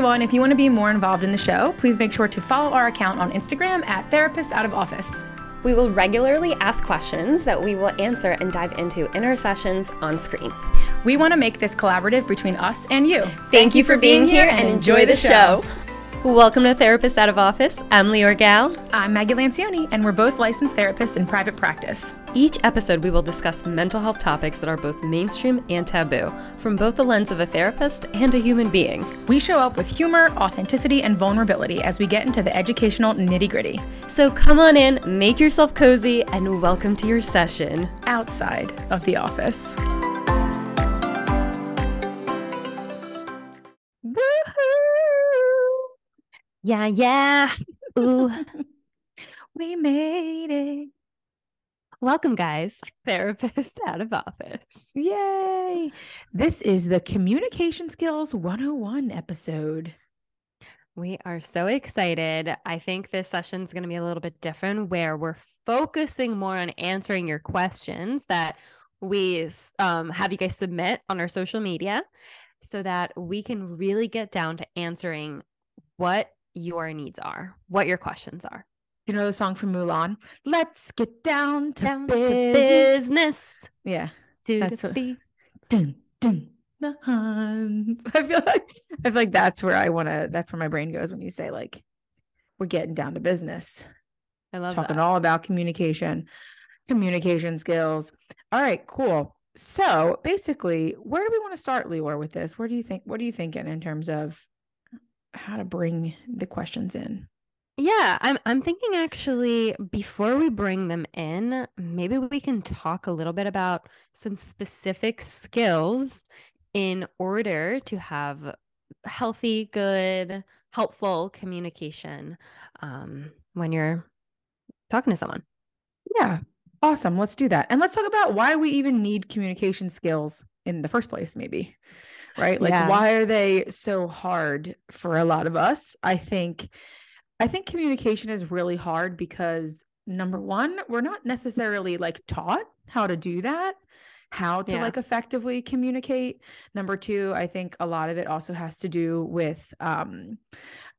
everyone. If you want to be more involved in the show, please make sure to follow our account on Instagram at Therapists Out of Office. We will regularly ask questions that we will answer and dive into in our sessions on screen. We want to make this collaborative between us and you. Thank, Thank you for being, being here and enjoy the show. Welcome to Therapist Out of Office. I'm Leeor Gal. I'm Maggie Lancioni, and we're both licensed therapists in private practice. Each episode, we will discuss mental health topics that are both mainstream and taboo, from both the lens of a therapist and a human being. We show up with humor, authenticity, and vulnerability as we get into the educational nitty gritty. So come on in, make yourself cozy, and welcome to your session outside of the office. Yeah, yeah. Ooh. we made it. Welcome, guys. Therapist out of office. Yay. This is the Communication Skills 101 episode. We are so excited. I think this session is going to be a little bit different where we're focusing more on answering your questions that we um, have you guys submit on our social media so that we can really get down to answering what your needs are, what your questions are. You know the song from Mulan? Let's get down to, down business. to business. Yeah. Do that's what, be. Dun, dun, the I feel like I feel like that's where I want to. That's where my brain goes when you say like, "We're getting down to business." I love talking that. all about communication, communication skills. All right, cool. So basically, where do we want to start, Leeor, with this? Where do you think? What are you thinking in terms of how to bring the questions in. Yeah, I'm I'm thinking actually before we bring them in, maybe we can talk a little bit about some specific skills in order to have healthy, good, helpful communication um, when you're talking to someone. Yeah, awesome. Let's do that. And let's talk about why we even need communication skills in the first place, maybe right? Like, yeah. why are they so hard for a lot of us? I think, I think communication is really hard because number one, we're not necessarily like taught how to do that how to yeah. like effectively communicate number two i think a lot of it also has to do with um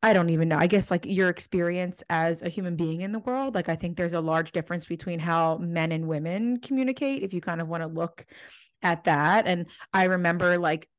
I don't even know. I guess like your experience as a human being in the world. Like I think there's a large difference between how men and women communicate if you kind of want to look at that. And I remember like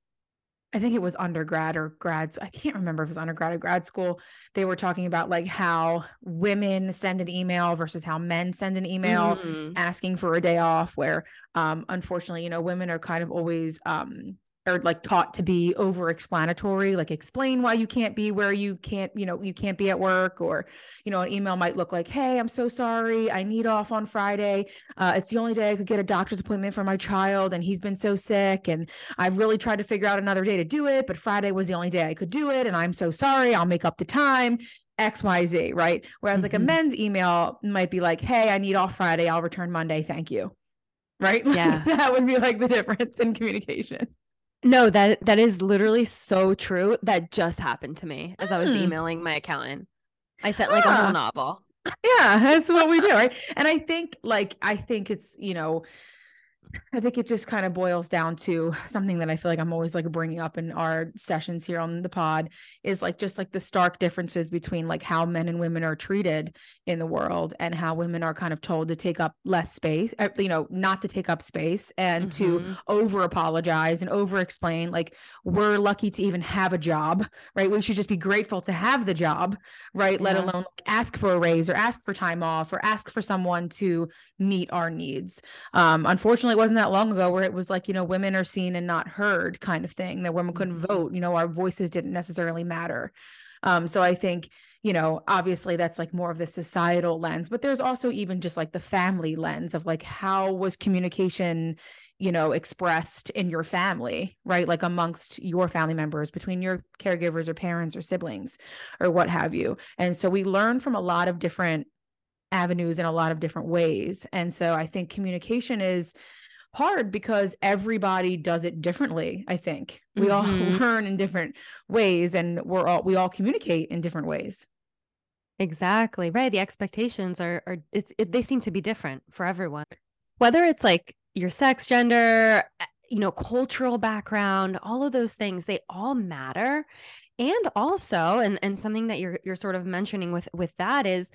I think it was undergrad or grad. I can't remember if it was undergrad or grad school. They were talking about like how women send an email versus how men send an email mm. asking for a day off. Where, um, unfortunately, you know, women are kind of always um, are like taught to be over explanatory like explain why you can't be where you can't you know you can't be at work or you know an email might look like hey i'm so sorry i need off on friday uh, it's the only day i could get a doctor's appointment for my child and he's been so sick and i've really tried to figure out another day to do it but friday was the only day i could do it and i'm so sorry i'll make up the time xyz right whereas mm-hmm. like a mm-hmm. men's email might be like hey i need off friday i'll return monday thank you right yeah that would be like the difference in communication no, that that is literally so true. That just happened to me as I was hmm. emailing my accountant. I sent like a whole novel. Yeah, that's what we do, right? And I think like I think it's, you know, I think it just kind of boils down to something that I feel like I'm always like bringing up in our sessions here on the pod is like just like the stark differences between like how men and women are treated in the world and how women are kind of told to take up less space, uh, you know, not to take up space and mm-hmm. to over apologize and over explain. Like we're lucky to even have a job, right? We should just be grateful to have the job, right? Yeah. Let alone ask for a raise or ask for time off or ask for someone to meet our needs. Um, unfortunately, wasn't that long ago where it was like, you know, women are seen and not heard kind of thing, that women couldn't mm-hmm. vote, you know, our voices didn't necessarily matter. Um, so I think, you know, obviously that's like more of the societal lens, but there's also even just like the family lens of like how was communication, you know, expressed in your family, right? Like amongst your family members, between your caregivers or parents or siblings or what have you. And so we learn from a lot of different avenues in a lot of different ways. And so I think communication is hard because everybody does it differently i think. We mm-hmm. all learn in different ways and we're all we all communicate in different ways. Exactly right the expectations are are it's it, they seem to be different for everyone. Whether it's like your sex gender eh, you know cultural background all of those things they all matter. And also and and something that you're you're sort of mentioning with with that is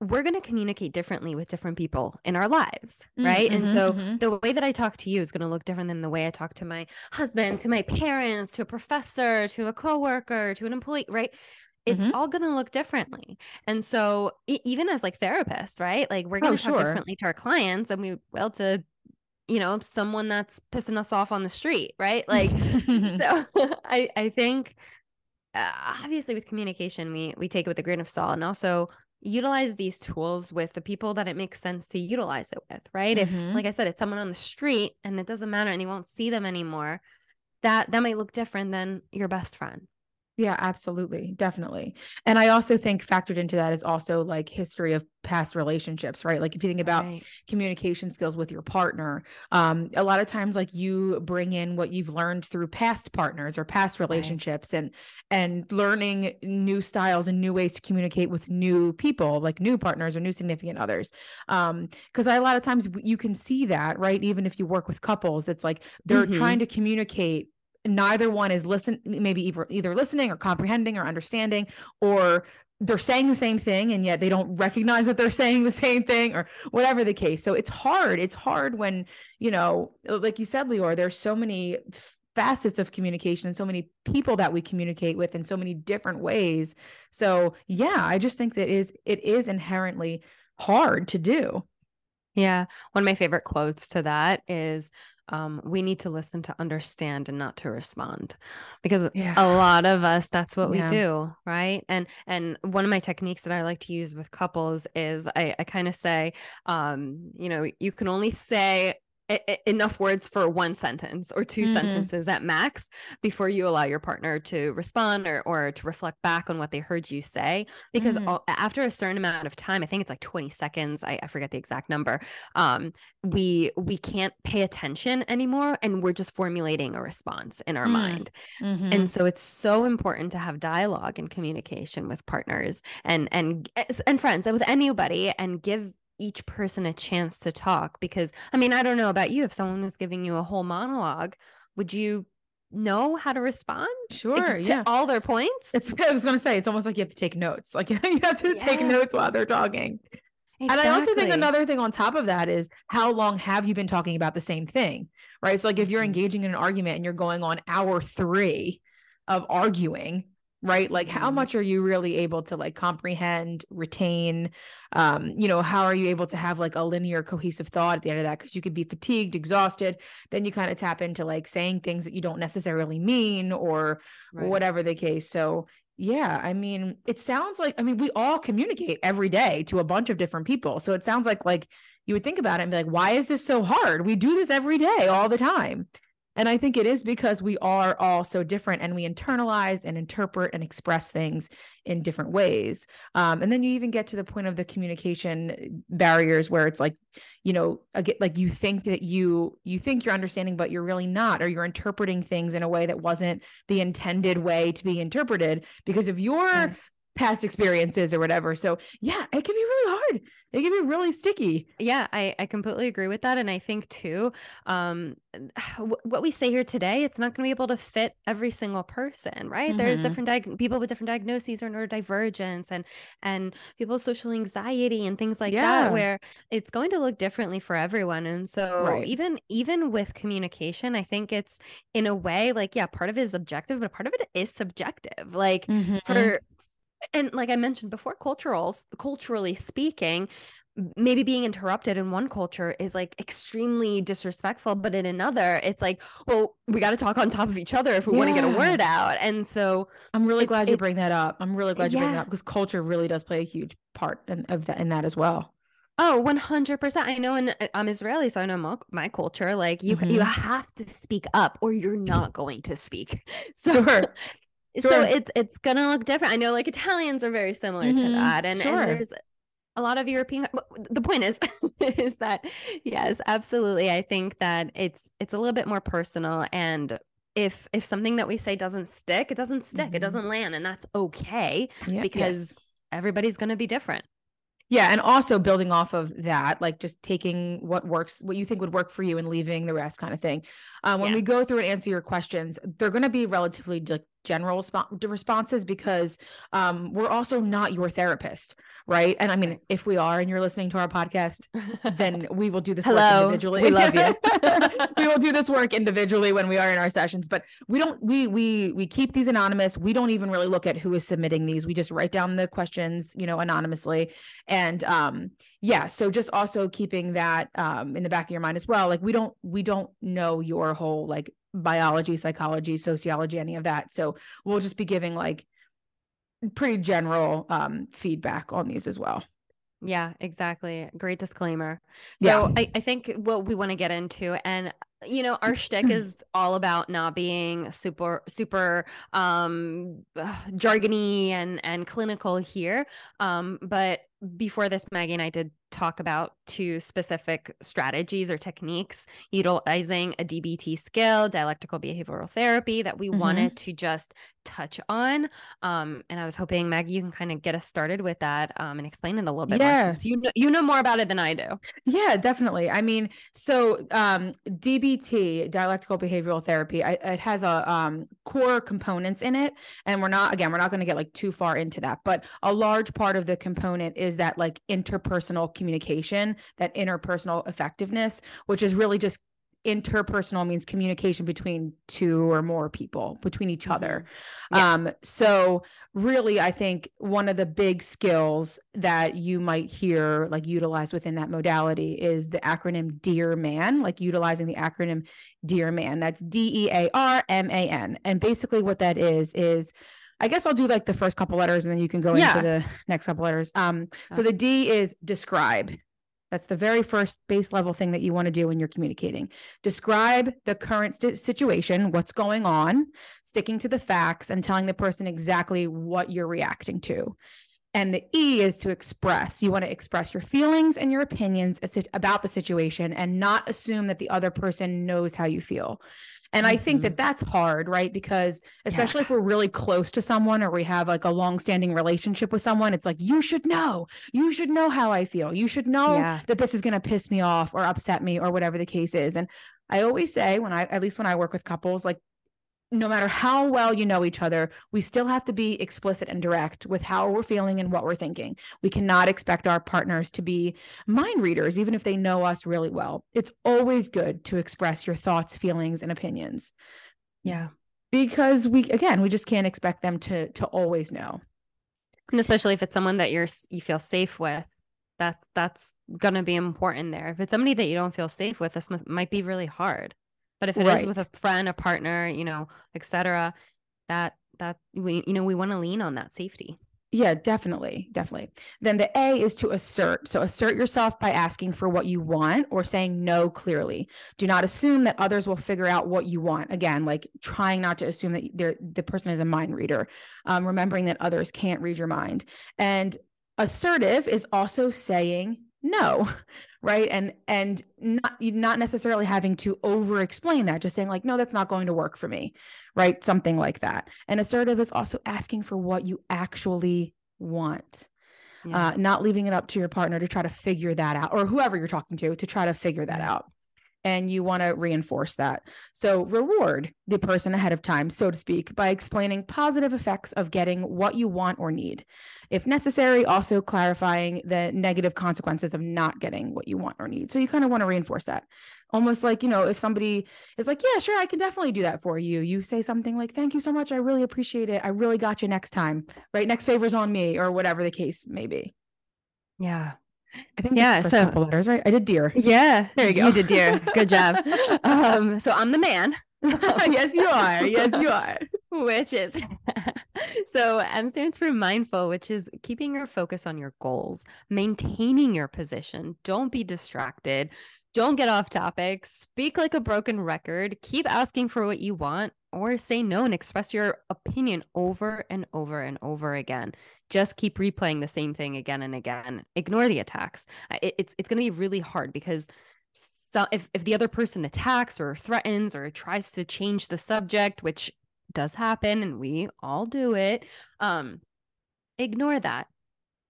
we're going to communicate differently with different people in our lives, mm, right? Mm-hmm, and so mm-hmm. the way that I talk to you is going to look different than the way I talk to my husband, to my parents, to a professor, to a coworker, to an employee, right? It's mm-hmm. all going to look differently. And so even as like therapists, right? Like we're going to oh, talk sure. differently to our clients and we will to you know, someone that's pissing us off on the street, right? Like so I I think uh, obviously with communication we we take it with a grain of salt and also utilize these tools with the people that it makes sense to utilize it with, right? Mm-hmm. If like I said, it's someone on the street and it doesn't matter and you won't see them anymore, that that might look different than your best friend. Yeah, absolutely. Definitely. And I also think factored into that is also like history of past relationships, right? Like if you think about right. communication skills with your partner, um, a lot of times like you bring in what you've learned through past partners or past relationships right. and and learning new styles and new ways to communicate with new people, like new partners or new significant others. Um, because a lot of times you can see that, right? Even if you work with couples, it's like they're mm-hmm. trying to communicate neither one is listen maybe either, either listening or comprehending or understanding or they're saying the same thing and yet they don't recognize that they're saying the same thing or whatever the case. So it's hard it's hard when you know like you said Leeor there's so many facets of communication and so many people that we communicate with in so many different ways. So yeah i just think that is it is inherently hard to do. Yeah. One of my favorite quotes to that is um, we need to listen to understand and not to respond because yeah. a lot of us that's what yeah. we do right and and one of my techniques that i like to use with couples is i, I kind of say um, you know you can only say enough words for one sentence or 2 mm-hmm. sentences at max before you allow your partner to respond or, or to reflect back on what they heard you say because mm-hmm. all, after a certain amount of time i think it's like 20 seconds i, I forget the exact number um, we we can't pay attention anymore and we're just formulating a response in our mm-hmm. mind and so it's so important to have dialogue and communication with partners and and and friends and with anybody and give each person a chance to talk because I mean, I don't know about you. If someone was giving you a whole monologue, would you know how to respond? Sure. yeah. all their points. It's I was gonna say it's almost like you have to take notes. Like you have to yeah. take notes while they're talking. Exactly. And I also think another thing on top of that is how long have you been talking about the same thing? Right. So like if you're mm-hmm. engaging in an argument and you're going on hour three of arguing, right? Like how mm-hmm. much are you really able to like comprehend retain? Um you know how are you able to have like a linear cohesive thought at the end of that? Because you could be fatigued exhausted then you kind of tap into like saying things that you don't necessarily mean or right. whatever the case. So yeah i mean it sounds like i mean we all communicate every day to a bunch of different people. So it sounds like like you would think about it and be like why is this so hard? We do this every day all the time and I think it is because we are all so different and we internalize and interpret and express things in different ways. Um, and then you even get to the point of the communication barriers where it's like, you know, like you think that you you think you're understanding, but you're really not, or you're interpreting things in a way that wasn't the intended way to be interpreted because of your yeah. Past experiences or whatever. So yeah, it can be really hard it can be really sticky. Yeah, I, I completely agree with that. And I think too, um, what we say here today, it's not going to be able to fit every single person, right? Mm-hmm. There's different diag- people with different diagnoses or neurodivergence and and people with social anxiety and things like yeah. that, where it's going to look differently for everyone. And so right. even even with communication, I think it's in a way like yeah, part of it is objective, but part of it is subjective. Like mm-hmm. for and like I mentioned before, cultural culturally speaking, maybe being interrupted in one culture is like extremely disrespectful, but in another, it's like, well, we got to talk on top of each other if we yeah. want to get a word out. And so I'm really glad you bring that up. I'm really glad you yeah. bring that up because culture really does play a huge part in, of that in that as well. Oh, 100%. I know and uh, I'm Israeli, so I know my, my culture. Like you mm-hmm. you have to speak up or you're not going to speak. So sure. Sure. So it's it's gonna look different. I know like Italians are very similar mm-hmm. to that, and, sure. and there's a lot of European. The point is, is that yes, absolutely. I think that it's it's a little bit more personal, and if if something that we say doesn't stick, it doesn't stick. Mm-hmm. It doesn't land, and that's okay yeah, because yes. everybody's gonna be different. Yeah. And also building off of that, like just taking what works, what you think would work for you and leaving the rest kind of thing. Um, when yeah. we go through and answer your questions, they're going to be relatively general sp- responses because um, we're also not your therapist right? And I mean, if we are and you're listening to our podcast, then we will do this Hello, work individually. We love you. we will do this work individually when we are in our sessions, but we don't we we we keep these anonymous. We don't even really look at who is submitting these. We just write down the questions, you know, anonymously. And um yeah, so just also keeping that um in the back of your mind as well. Like we don't we don't know your whole like biology, psychology, sociology, any of that. So we'll just be giving like pretty general um, feedback on these as well. Yeah, exactly. Great disclaimer. So yeah. I, I think what we want to get into, and you know, our shtick is all about not being super, super um jargony and and clinical here. Um, but before this, Maggie and I did talk about two specific strategies or techniques utilizing a DBT skill, dialectical behavioral therapy, that we mm-hmm. wanted to just touch on. Um, and I was hoping Maggie, you can kind of get us started with that um, and explain it a little bit yeah. more. you know, you know more about it than I do. Yeah, definitely. I mean, so um, DBT, dialectical behavioral therapy, I, it has a um, core components in it, and we're not again, we're not going to get like too far into that, but a large part of the component is that like interpersonal communication, that interpersonal effectiveness, which is really just interpersonal means communication between two or more people between each other mm-hmm. yes. um so really i think one of the big skills that you might hear like utilized within that modality is the acronym dear man like utilizing the acronym dear man that's d e a r m a n and basically what that is is I guess I'll do like the first couple letters and then you can go yeah. into the next couple letters. Um, so the D is describe. That's the very first base level thing that you want to do when you're communicating. Describe the current st- situation, what's going on, sticking to the facts and telling the person exactly what you're reacting to. And the E is to express. You want to express your feelings and your opinions about the situation and not assume that the other person knows how you feel. And mm-hmm. I think that mm-hmm. that's hard, right? Because especially yeah. if we're really close to someone or we have like a long-standing relationship with someone, it's like you should know. You should know how I feel. You should know yeah. that this is going to piss me off or upset me or whatever the case is. And I always say when I at least when I work with couples, like no matter how well you know each other, we still have to be explicit and direct with how we're feeling and what we're thinking. We cannot expect our partners to be mind readers, even if they know us really well. It's always good to express your thoughts, feelings, and opinions. Yeah. Because we, again, we just can't expect them to to always know. And especially if it's someone that you're you feel safe with, that that's gonna be important there. If it's somebody that you don't feel safe with, this might be really hard. But if it right. is with a friend, a partner, you know, etc., that that we you know we want to lean on that safety. Yeah, definitely. Definitely. Then the A is to assert. So assert yourself by asking for what you want or saying no clearly. Do not assume that others will figure out what you want. Again, like trying not to assume that the person is a mind reader, um, remembering that others can't read your mind. And assertive is also saying no right? And and not not necessarily having to over explain that just saying like no that's not going to work for me right? Something like that. And assertive is also asking for what you actually want yeah. uh, not leaving it up to your partner to try to figure that out or whoever you're talking to to try to figure that out and you want to reinforce that. So, reward the person ahead of time, so to speak, by explaining positive effects of getting what you want or need. If necessary, also clarifying the negative consequences of not getting what you want or need. So, you kind of want to reinforce that. Almost like, you know, if somebody is like, yeah, sure, I can definitely do that for you. You say something like, thank you so much. I really appreciate it. I really got you next time, right? Next favor's on me, or whatever the case may be. Yeah. I think yeah. So couple letters, right? I did deer. Yeah, there you go. You did deer. Good job. um, so I'm the man. yes, you are. Yes, you are. which is so M stands for mindful, which is keeping your focus on your goals, maintaining your position. Don't be distracted. Don't get off topic. Speak like a broken record. Keep asking for what you want or say no and express your opinion over and over and over again. Just keep replaying the same thing again and again. Ignore the attacks. It, it's it's going to be really hard because so if, if the other person attacks or threatens or tries to change the subject, which does happen and we all do it, um, ignore that.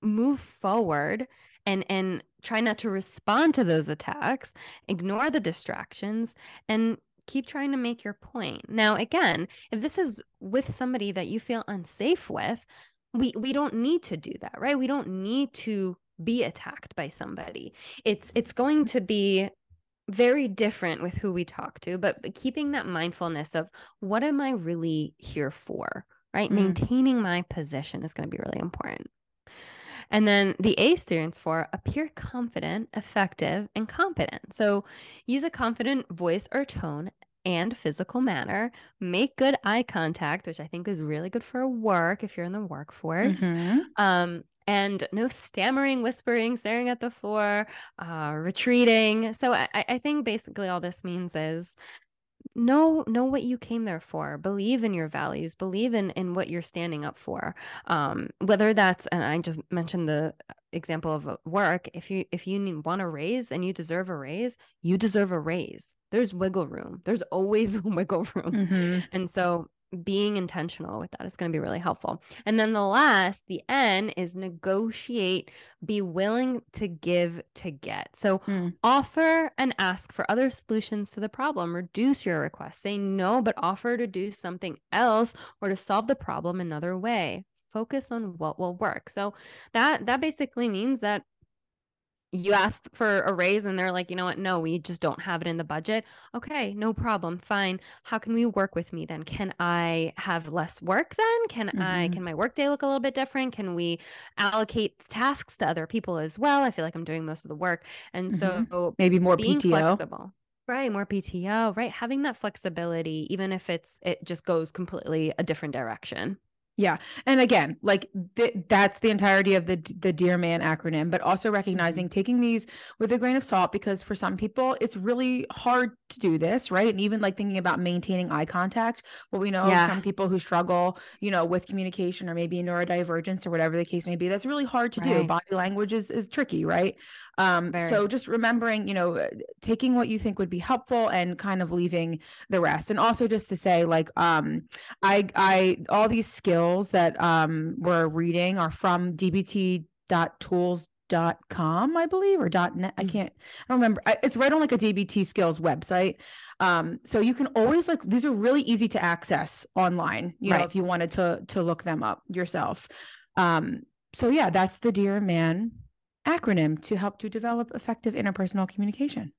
Move forward and and try not to respond to those attacks, ignore the distractions and keep trying to make your point. Now, again, if this is with somebody that you feel unsafe with, we we don't need to do that, right? We don't need to be attacked by somebody. It's it's going to be very different with who we talk to, but keeping that mindfulness of what am I really here for, right? Mm. Maintaining my position is going to be really important. And then the A stands for appear confident, effective, and competent. So use a confident voice or tone and physical manner. Make good eye contact, which I think is really good for work if you're in the workforce. Mm-hmm. Um, and no stammering, whispering, staring at the floor, uh, retreating. So I, I think basically all this means is know know what you came there for. Believe in your values. Believe in in what you're standing up for. Um whether that's and i just mentioned the example of work if you if you need, want a raise and you deserve a raise you deserve a raise. There's wiggle room. There's always wiggle room. Mm-hmm. and so being intentional with that is going to be really helpful. And then the last, the N is negotiate, be willing to give to get. So mm. offer and ask for other solutions to the problem, reduce your request, say no, but offer to do something else or to solve the problem another way. Focus on what will work. So that that basically means that you asked for a raise and they're like, you know what? No, we just don't have it in the budget. Okay, no problem. Fine. How can we work with me then? Can I have less work then? Can mm-hmm. I, can my workday look a little bit different? Can we allocate tasks to other people as well? I feel like I'm doing most of the work. And mm-hmm. so maybe more being PTO. flexible. Right, more PTO, right? Having that flexibility, even if it's it just goes completely a different direction. Yeah. And again, like th- that's the entirety of the the Dear Man acronym, but also mm-hmm. recognizing taking these with a grain of salt because for some people it's really hard to do this, right? And even like thinking about maintaining eye contact. What we know yeah. some people who struggle, you know, with communication or maybe neurodivergence or whatever the case may be, that's really hard to right. do. Body language is is tricky, right? Um, so just remembering, you know, taking what you think would be helpful and kind of leaving the rest. And also just to say, like, um, I, I, all these skills that um, we're reading are from dbt.tools.com, i believe or dot net i mm. can't i don't remember it's right on like a dbt skills website um so you can always like these are really easy to access online you right. know if you wanted to to look them up yourself um so yeah that's the dear man acronym to help to develop effective interpersonal communication.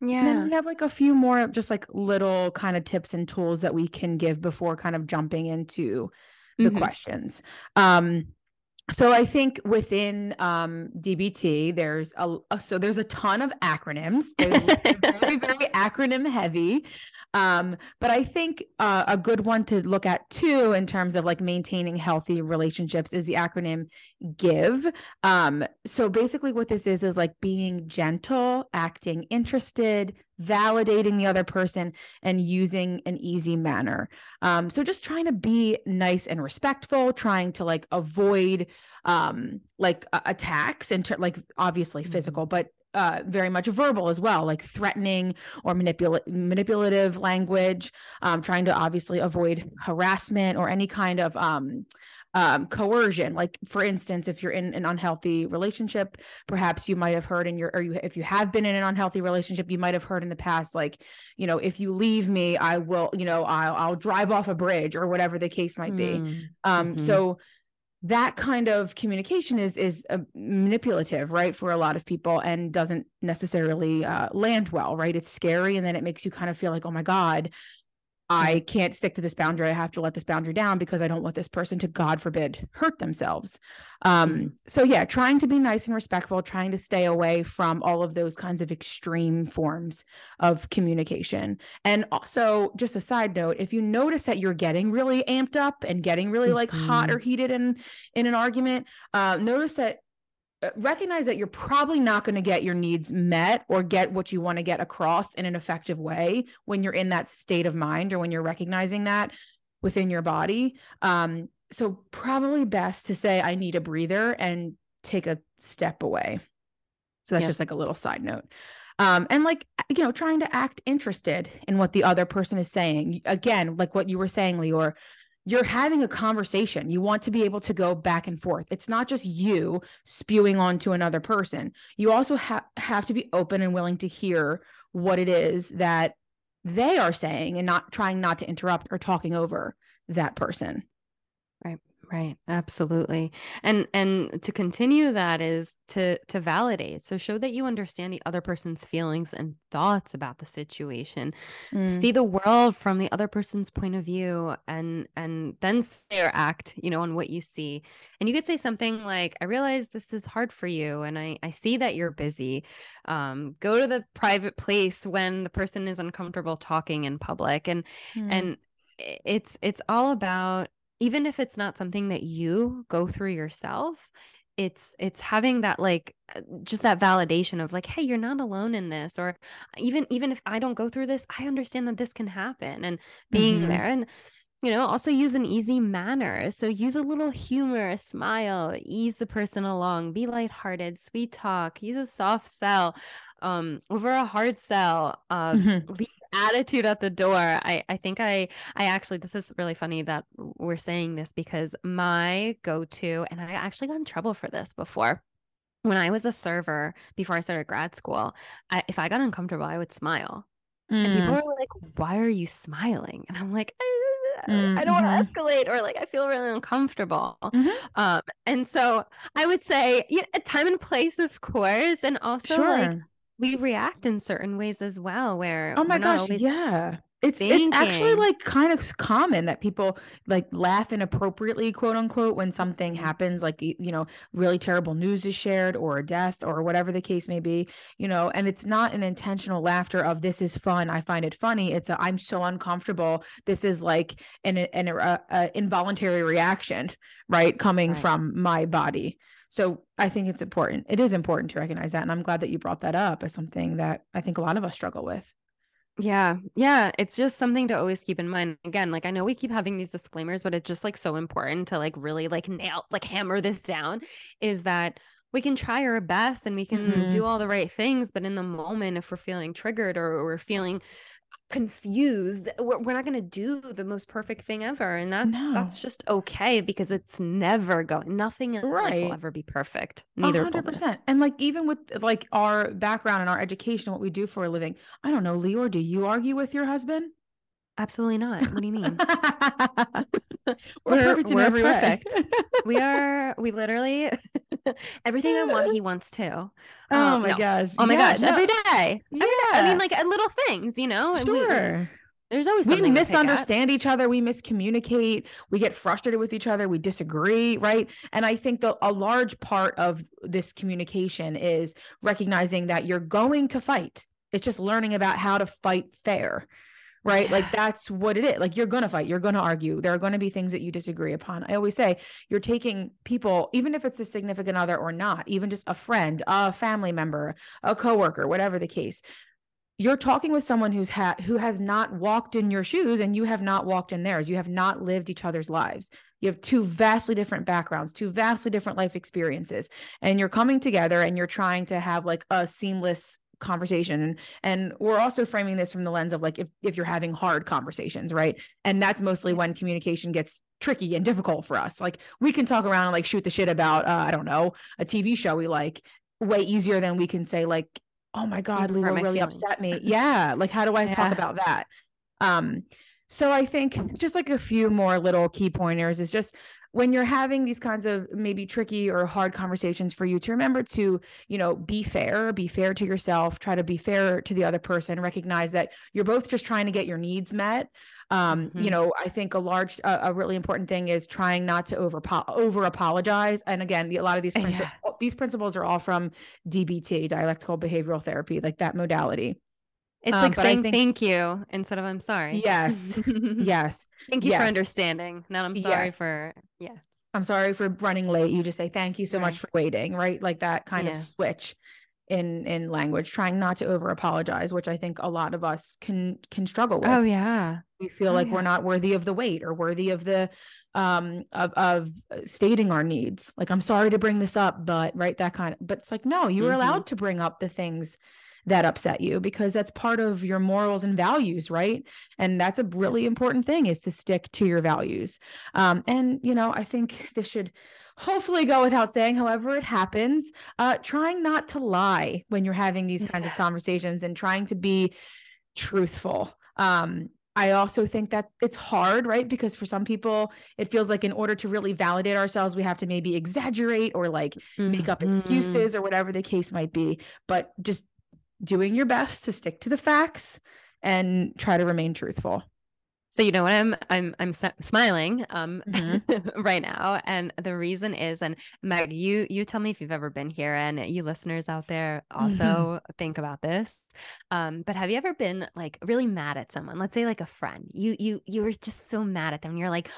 Yeah. And then we have like a few more just like little kind of tips and tools that we can give before kind of jumping into the mm-hmm. questions. Um, so I think within um, DBT, there's a so there's a ton of acronyms. They're very very acronym heavy. Um, but I think uh, a good one to look at too, in terms of like maintaining healthy relationships, is the acronym GIVE. Um, so basically, what this is is like being gentle, acting interested, validating the other person, and using an easy manner. Um, so just trying to be nice and respectful, trying to like avoid um like uh, attacks and ter- like obviously mm-hmm. physical but uh, very much verbal as well, like threatening or manipula- manipulative language, um, trying to obviously avoid harassment or any kind of um, um, coercion. Like, for instance, if you're in an unhealthy relationship, perhaps you might have heard in your, or you, if you have been in an unhealthy relationship, you might have heard in the past, like, you know, if you leave me, I will, you know, I'll, I'll drive off a bridge or whatever the case might be. Mm, um, mm-hmm. So, that kind of communication is is uh, manipulative right for a lot of people and doesn't necessarily uh, land well right it's scary and then it makes you kind of feel like oh my god I can't stick to this boundary. I have to let this boundary down because I don't want this person to, God forbid, hurt themselves. Um, mm-hmm. So, yeah, trying to be nice and respectful, trying to stay away from all of those kinds of extreme forms of communication. And also, just a side note, if you notice that you're getting really amped up and getting really like mm-hmm. hot or heated in in an argument, uh, notice that recognize that you're probably not going to get your needs met or get what you want to get across in an effective way when you're in that state of mind or when you're recognizing that within your body. Um, so, probably best to say, I need a breather and take a step away. So, that's just like a little side note. Um, and like, you know, trying to act interested in what the other person is saying. Again, like what you were saying, Leeor, you're having a conversation. You want to be able to go back and forth. It's not just you spewing onto another person. You also ha- have to be open and willing to hear what it is that they are saying and not trying not to interrupt or talking over that person. Right. Absolutely. And and to continue that is to to validate. So show that you understand the other person's feelings and thoughts about the situation. Mm. See the world from the other person's point of view and and then say or act, you know, on what you see. And you could say something like, I realize this is hard for you and I I see that you're busy. Um, go to the private place when the person is uncomfortable talking in public. And mm. and it's it's all about even if it's not something that you go through yourself it's it's having that like uh, just that validation of like hey you're not alone in this or even even if i don't go through this i understand that this can happen and being mm-hmm. there and you know also use an easy manner so use a little humor a smile ease the person along be lighthearted sweet talk use a soft sell um over a hard sell uh, mm-hmm. leave attitude at the door. I I think I I actually this is really funny that we're saying this because my go-to and I actually got in trouble for this before. When I was a server before I started grad school, I, if I got uncomfortable, I would smile. Mm. And people mm. were like, "Why are you smiling?" And I'm like, mm-hmm. I don't want to mm-hmm. escalate or like I feel really uncomfortable. Mm-hmm. Um, and so I would say, yeah, time and place, of course, and also sure. like we react in certain ways as well where oh my gosh yeah it's thinking. it's actually like kind of common that people like laugh inappropriately quote unquote when something mm-hmm. happens like you know really terrible news is shared or a death or whatever the case may be you know and it's not an intentional laughter of this is fun i find it funny it's a i'm so uncomfortable this is like an an a, a involuntary reaction right coming right. from my body so I think it's important. It is important to recognize that. And I'm glad that you brought that up as something that I think a lot of us struggle with. Yeah. Yeah. It's just something to always keep in mind. Again, like I know we keep having these disclaimers, but it's just like so important to like really like nail, like hammer this down is that we can try our best and we can mm-hmm. do all the right things. But in the moment, if we're feeling triggered or, or we're feeling confused we're, not going to do the most perfect thing ever and that's no. that's just okay because it's never going nothing in right. life will ever be perfect neither 100% and like even with like our background and our education what we do for a living i don't know Leeor do you argue with your husband Absolutely not. What do you mean? we're, perfect in we're every perfect. way. we are. We literally everything I want, he wants too. Oh um, my no. gosh! Oh my yeah, gosh! No. Every day. Yeah. Day. I mean, like little things, you know. Sure. We, there's always we misunderstand each other we miscommunicate we get frustrated with each other we disagree right and i think that a large part of this communication is recognizing that you're going to fight it's just learning about how to fight fair right? Like that's what it is. Like you're going to fight, you're going to argue. There are going to be things that you disagree upon. I always say you're taking people, even if it's a significant other or not, even just a friend, a family member, a coworker, whatever the case. You're talking with someone who's had who has not walked in your shoes and you have not walked in theirs. You have not lived each other's lives. You have two vastly different backgrounds, two vastly different life experiences, and you're coming together and you're trying to have like a seamless conversation. And we're also framing this from the lens of like if, if you're having hard conversations right? And that's mostly when communication gets tricky and difficult for us. Like we can talk around and like shoot the shit about uh, i don't know a tv show we like way easier than we can say like oh my god Leo really feelings. upset me. Yeah like how do i yeah. talk about that? Um so i think just like a few more little key pointers is just when you're having these kinds of maybe tricky or hard conversations for you to remember to you know be fair be fair to yourself try to be fair to the other person recognize that you're both just trying to get your needs met um mm-hmm. you know i think a large uh, a really important thing is trying not to over over apologize and again the, a lot of these principles yeah. these principles are all from dbt dialectical behavioral therapy like that modality it's um, like saying think, thank you instead of I'm sorry. Yes. yes. Thank you yes. for understanding. Not I'm sorry yes. for yeah. I'm sorry for running late. You just say thank you so right. much for waiting, right? Like that kind yeah. of switch in in language, trying not to over apologize, which I think a lot of us can can struggle with. Oh yeah. We feel oh, like yeah. we're not worthy of the wait or worthy of the um of of stating our needs. Like I'm sorry to bring this up, but right that kind of but it's like no, you were mm-hmm. allowed to bring up the things that upset you because that's part of your morals and values right and that's a really important thing is to stick to your values um, and you know i think this should hopefully go without saying however it happens uh, trying not to lie when you're having these kinds of conversations and trying to be truthful um, I also think that it's hard, right? Because for some people, it feels like in order to really validate ourselves, we have to maybe exaggerate or like mm-hmm. make up mm-hmm. excuses or whatever the case might be. But just doing your best to stick to the facts and try to remain truthful. So you know what I'm I'm I'm smiling um mm-hmm. right now and the reason is and Meg you you tell me if you've ever been here and you listeners out there also mm-hmm. think about this um but have you ever been like really mad at someone let's say like a friend you you you were just so mad at them and you're like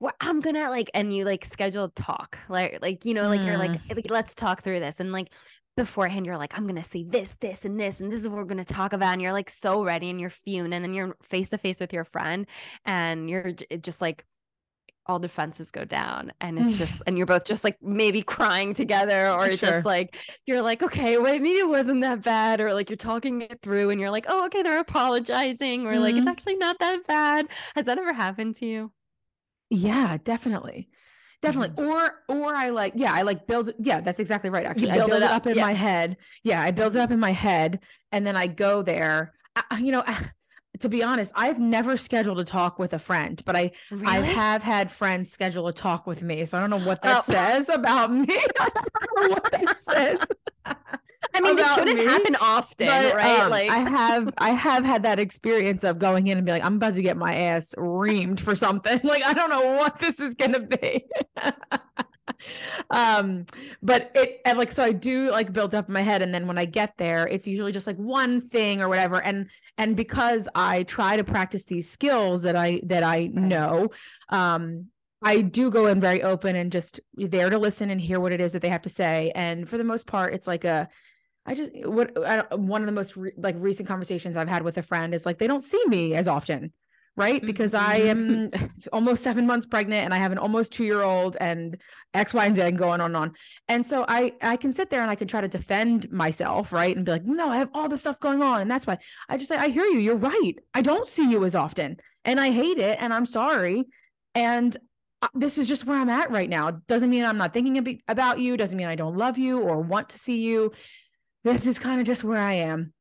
well, I'm gonna like, and you like schedule talk, like, like you know, like mm. you're like, mm. like, let's talk through this, and like beforehand you're like i'm gonna say this this and this and this is what we're gonna talk about and you're like so ready and you're fuming and then you're face to face with your friend and you're just like all defenses go down and it's just and you're both just like maybe crying together or sure. just like you're like okay wait maybe it wasn't that bad or like you're talking it through and you're like oh okay they're apologizing or mm-hmm. like it's mm-hmm. actually not that bad has that ever happened to you yeah definitely. Definitely. Mm-hmm. or or i like yeah i like build yeah that's exactly right actually. I build it up, up in yeah. my head. Yeah i build it up in my head and then i go there. I, you know to be honest i've never scheduled a talk with a friend but i really? i have had friends schedule a talk with me so i don't know what that oh. says about me i what that says I mean, this shouldn't me, happen often, but, right? Um, like I have, I have had that experience of going in and be like, I'm about to get my ass reamed for something. Like I don't know what this is gonna be. um, but it and like so I do like build up in my head, and then when I get there, it's usually just like one thing or whatever. And and because I try to practice these skills that I that I know, um, I do go in very open and just there to listen and hear what it is that they have to say. And for the most part, it's like a I just what I, one of the most re, like recent conversations I've had with a friend is like they don't see me as often, right? Because mm-hmm. I am almost seven months pregnant and I have an almost two year old and X, Y, and Z going on and on. And so I I can sit there and I can try to defend myself, right? And be like, no, I have all this stuff going on, and that's why I just say I hear you. You're right. I don't see you as often, and I hate it, and I'm sorry. And uh, this is just where I'm at right now. Doesn't mean I'm not thinking about you. Doesn't mean I don't love you or want to see you this is kind of just where I am.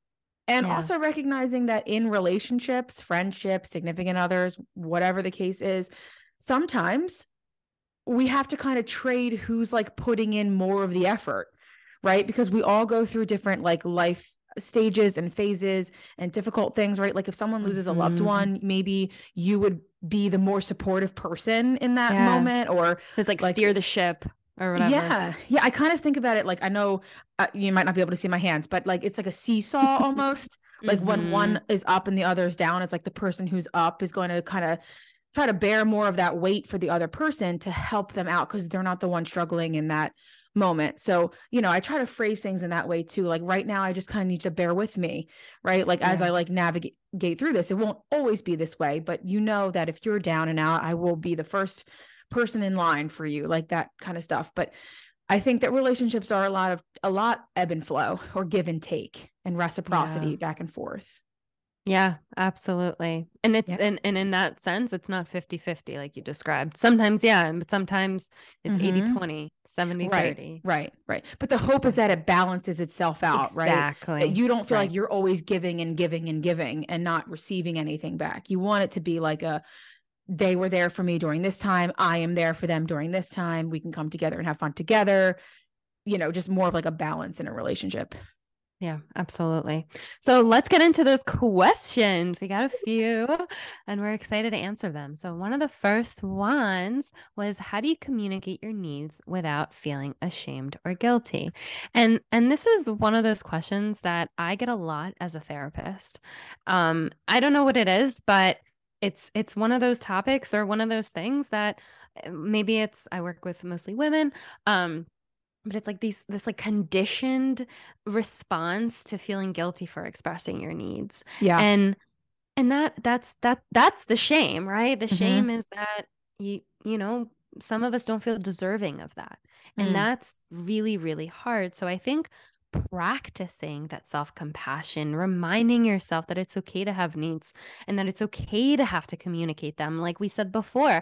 And yeah. also recognizing that in relationships, friendships, significant others, whatever the case is, sometimes we have to kind of trade who's like putting in more of the effort, right? Because we all go through different like life stages and phases and difficult things, right? Like if someone loses a loved mm-hmm. one, maybe you would be the more supportive person in that yeah. moment or just like, like steer the ship or whatever. Yeah. Yeah. I kind of think about it like I know uh, you might not be able to see my hands, but like it's like a seesaw almost. like mm-hmm. when one mm-hmm. is up and the other is down, it's like the person who's up is going to kind of try to bear more of that weight for the other person to help them out because they're not the one struggling in that moment. So, you know, I try to phrase things in that way too. Like right now, I just kind of need to bear with me, right? Like yeah. as I like navigate through this, it won't always be this way, but you know that if you're down and out, I will be the first person in line for you, like that kind of stuff. But I think that relationships are a lot of a lot ebb and flow or give and take and reciprocity yeah. back and forth. Yeah, absolutely. And it's yeah. and, and in that sense, it's not 50-50 like you described. Sometimes, yeah, but sometimes it's mm-hmm. 80-20, 70-30. Right, right, right. But the hope is that it balances itself out, exactly. right? Exactly. You don't feel right. like you're always giving and giving and giving and not receiving anything back. You want it to be like a they were there for me during this time. I am there for them during this time. We can come together and have fun together. You know, just more of like a balance in a relationship. Yeah, absolutely. So let's get into those questions. We got a few and we're excited to answer them. So, one of the first ones was how do you communicate your needs without feeling ashamed or guilty? And and this is one of those questions that I get a lot as a therapist. Um I don't know what it is, but it's it's one of those topics or one of those things that eh, maybe it's I work with mostly women um but it's like these this like conditioned response to feeling guilty for expressing your needs. Yeah. And and that that's that that's the shame right? The mm-hmm. shame is that you you know some of us don't feel deserving of that. And mm. that's really really hard. So i think practicing that self compassion, reminding yourself that it's okay to have needs and that it's okay to have to communicate them. Like we said before,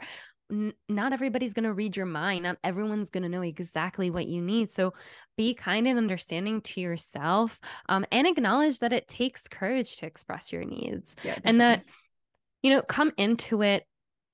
n- not everybody's going to read your mind. Not everyone's going to know exactly what you need. So be kind and understanding to yourself um, and acknowledge that it takes courage to express your needs yeah, and that, you know, come into it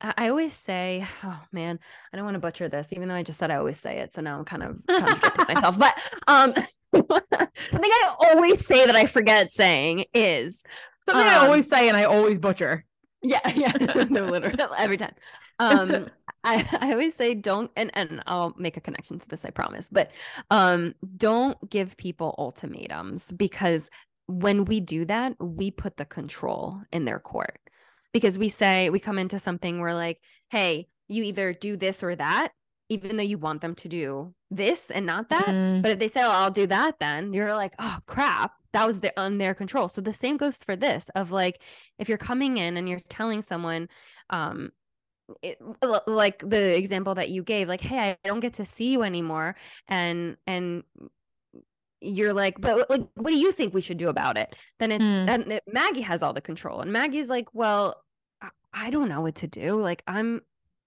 I always say, oh man, I don't want to butcher this, even though I just said I always say it. So now I'm kind of contradicting myself. But um, the thing I always say that I forget saying is something um, I always say and I always butcher. Yeah, yeah, no, literally every time. Um, I, I always say don't, and and I'll make a connection to this, I promise. But um, don't give people ultimatums because when we do that, we put the control in their court because we say we come into something we're like hey you either do this or that even though you want them to do this and not that mm. but if they say oh i'll do that then you're like oh crap that was the on their control so the same goes for this of like if you're coming in and you're telling someone um it, like the example that you gave like hey i don't get to see you anymore and and you're like, but like, what do you think we should do about it? Then it's mm. then it, Maggie has all the control, and Maggie's like, well, I, I don't know what to do. Like, I'm,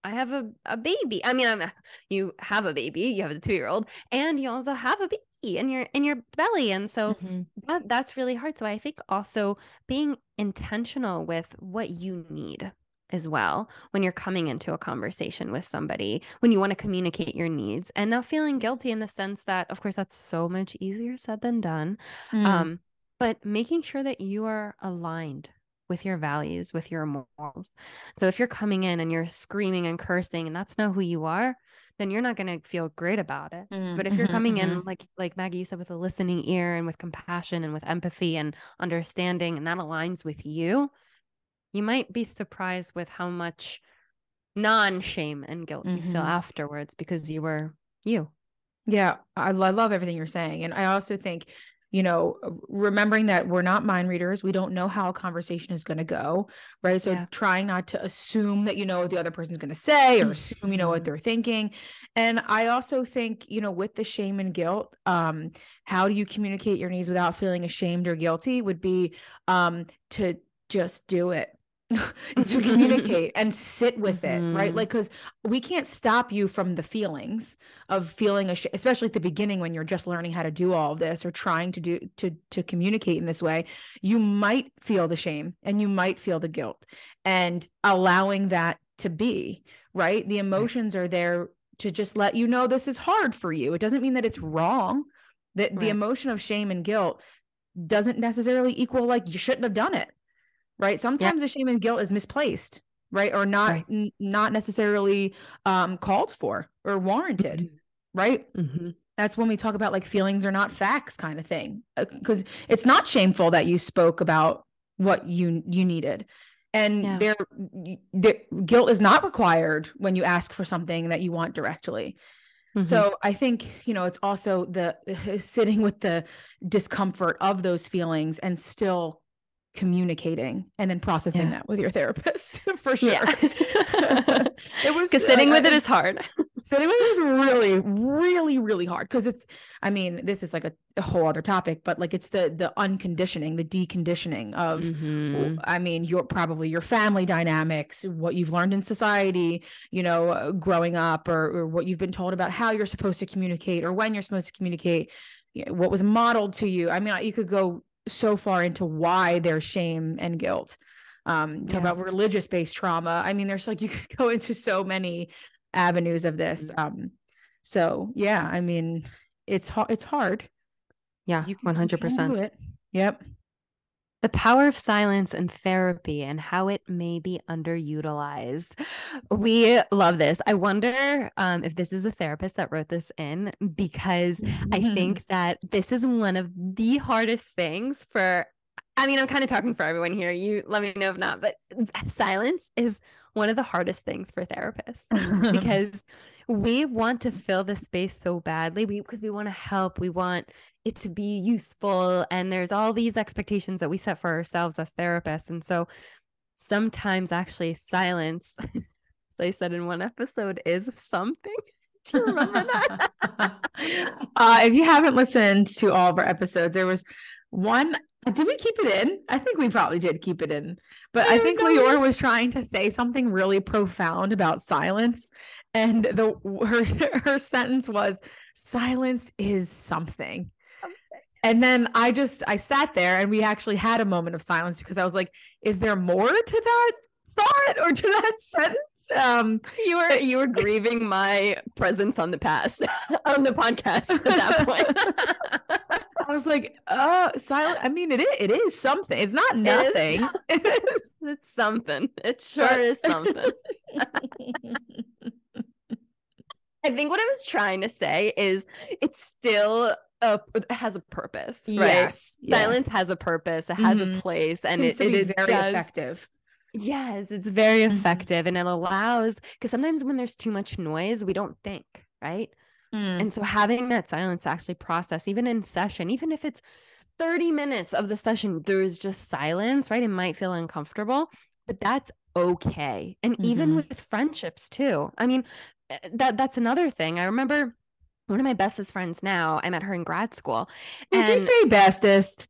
I have a a baby. I mean, I'm, you have a baby. You have a two year old, and you also have a baby in your in your belly, and so mm-hmm. that that's really hard. So I think also being intentional with what you need as well when you're coming into a conversation with somebody, when you want to communicate your needs and not feeling guilty in the sense that, of course, that's so much easier said than done. Mm. Um, but making sure that you are aligned with your values, with your morals. So if you're coming in and you're screaming and cursing and that's not who you are, then you're not going to feel great about it. Mm-hmm. But if you're coming in mm-hmm. like like Maggie you said with a listening ear and with compassion and with empathy and understanding and that aligns with you, you might be surprised with how much non shame and guilt mm-hmm. you feel mm-hmm. afterwards because you were you. Yeah, I, I love everything you're saying. And I also think, you know, remembering that we're not mind readers, we don't know how a conversation is going to go, right? So yeah. trying not to assume that you know what the other person's going to say or assume you know what mm-hmm. they're thinking. And I also think, you know, with the shame and guilt, um, how do you communicate your needs without feeling ashamed or guilty would be um to just do it to communicate and sit with mm-hmm. it right? Like because we can't stop you from the feelings of feeling a sh- especially at the beginning when you're just learning how to do all of this or trying to do to to communicate in this way you might feel the shame and you might feel the guilt and allowing that to be right? The emotions are there to just let you know this is hard for you. It doesn't mean that it's wrong. That right. the emotion of shame and guilt doesn't necessarily equal like you shouldn't have done it right sometimes the shame and guilt is misplaced right or not right. N- not necessarily um called for or warranted mm-hmm. right mm-hmm. that's when we talk about like feelings are not facts kind of thing because uh, it's not shameful that you spoke about what you you needed and yeah. there, there guilt is not required when you ask for something that you want directly mm-hmm. so i think you know it's also the sitting with the discomfort of those feelings and still communicating and then processing yeah. that with your therapist for sure. Yeah. it was sitting with it is hard. sitting with it is really, really, really hard because it's. I mean, this is like a, a, whole other topic, but like it's the the unconditioning, the deconditioning of. Mm-hmm. I mean, your probably your family dynamics, what you've learned in society, you know, uh, growing up, or, or what you've been told about how you're supposed to communicate or when you're supposed to communicate. What was modeled to you. I mean, you could go so far into why there's shame and guilt. Um, talk yeah. about religious based trauma. I mean, there's like you could go into so many avenues of this. Mm. Um, so yeah, I mean, it's hard. It's hard. Yeah, one hundred percent. Yep the power of silence and therapy and how it may be underutilized. We love this. I wonder um, if this is a therapist that wrote this in because I mm-hmm. think that this is one of the hardest things for. I mean, I'm kind of talking for everyone here. You let me know if not, but silence is one of the hardest things for therapists because we want to fill the space so badly. We because we want to help. We want it to be useful and there's all these expectations that we set for ourselves as therapists and so sometimes actually silence as i said in one episode is something Do you remember that? uh, if you haven't listened to all of our episodes, there was one. Did we keep it in? I think we probably did keep it in. But I think Leora was trying to say something really profound about silence. And the her her sentence was silence is something. And then I just I sat there and we actually had a moment of silence because I was like, is there more to that thought or to that sentence? Um you were you were grieving my presence on the past on the podcast at that point. I was like, uh silent. I mean it is it is something. It's not nothing. It is, it's something. It sure but... is something. I think what I was trying to say is it's still a has a purpose, right? Yes, Silence yeah. has a purpose. It has mm-hmm. a place, and it, it is very does, effective. Yes, it's very mm-hmm. effective, and it allows because sometimes when there's too much noise, we don't think, right? Mm. And so having that silence actually process, even in session, even if it's 30 minutes of the session, there's just silence, right? It might feel uncomfortable, but that's okay. And mm-hmm. even with friendships too. I mean, eh, that that's another thing. I remember one of my bestest friends now, I met her in grad school. Did you say bestest?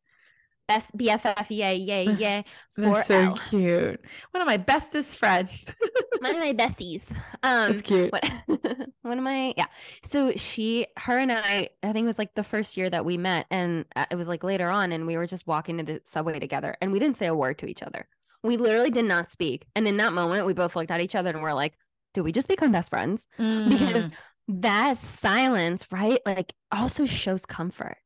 Best BFF, yeah, yeah, yeah. That's so L. cute. One of my bestest friends. one of my besties. Um, That's cute. What, one of my, yeah. So she, her and I, I think it was like the first year that we met, and uh, it was like later on, and we were just walking to the subway together, and we didn't say a word to each other. We literally did not speak. And in that moment, we both looked at each other and we're like, "Do we just become best friends? Mm. Because that silence, right? Like also shows comfort,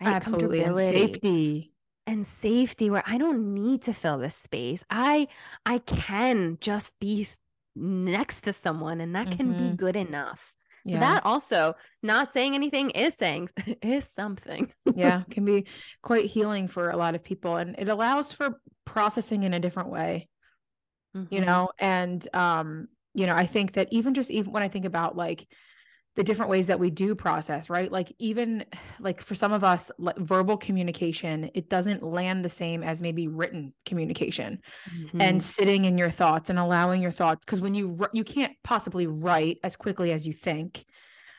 right? Absolutely. And safety. And safety where I don't need to fill this space. I I can just be next to someone and that can mm-hmm. be good enough. So yeah. that also not saying anything is saying is something. yeah, can be quite healing for a lot of people and it allows for processing in a different way. Mm-hmm. You know, and um you know, I think that even just even when I think about like the different ways that we do process right? Like even like for some of us like verbal communication it doesn't land the same as maybe written communication. Mm-hmm. and sitting in your thoughts and allowing your thoughts because when you you can't possibly write as quickly as you think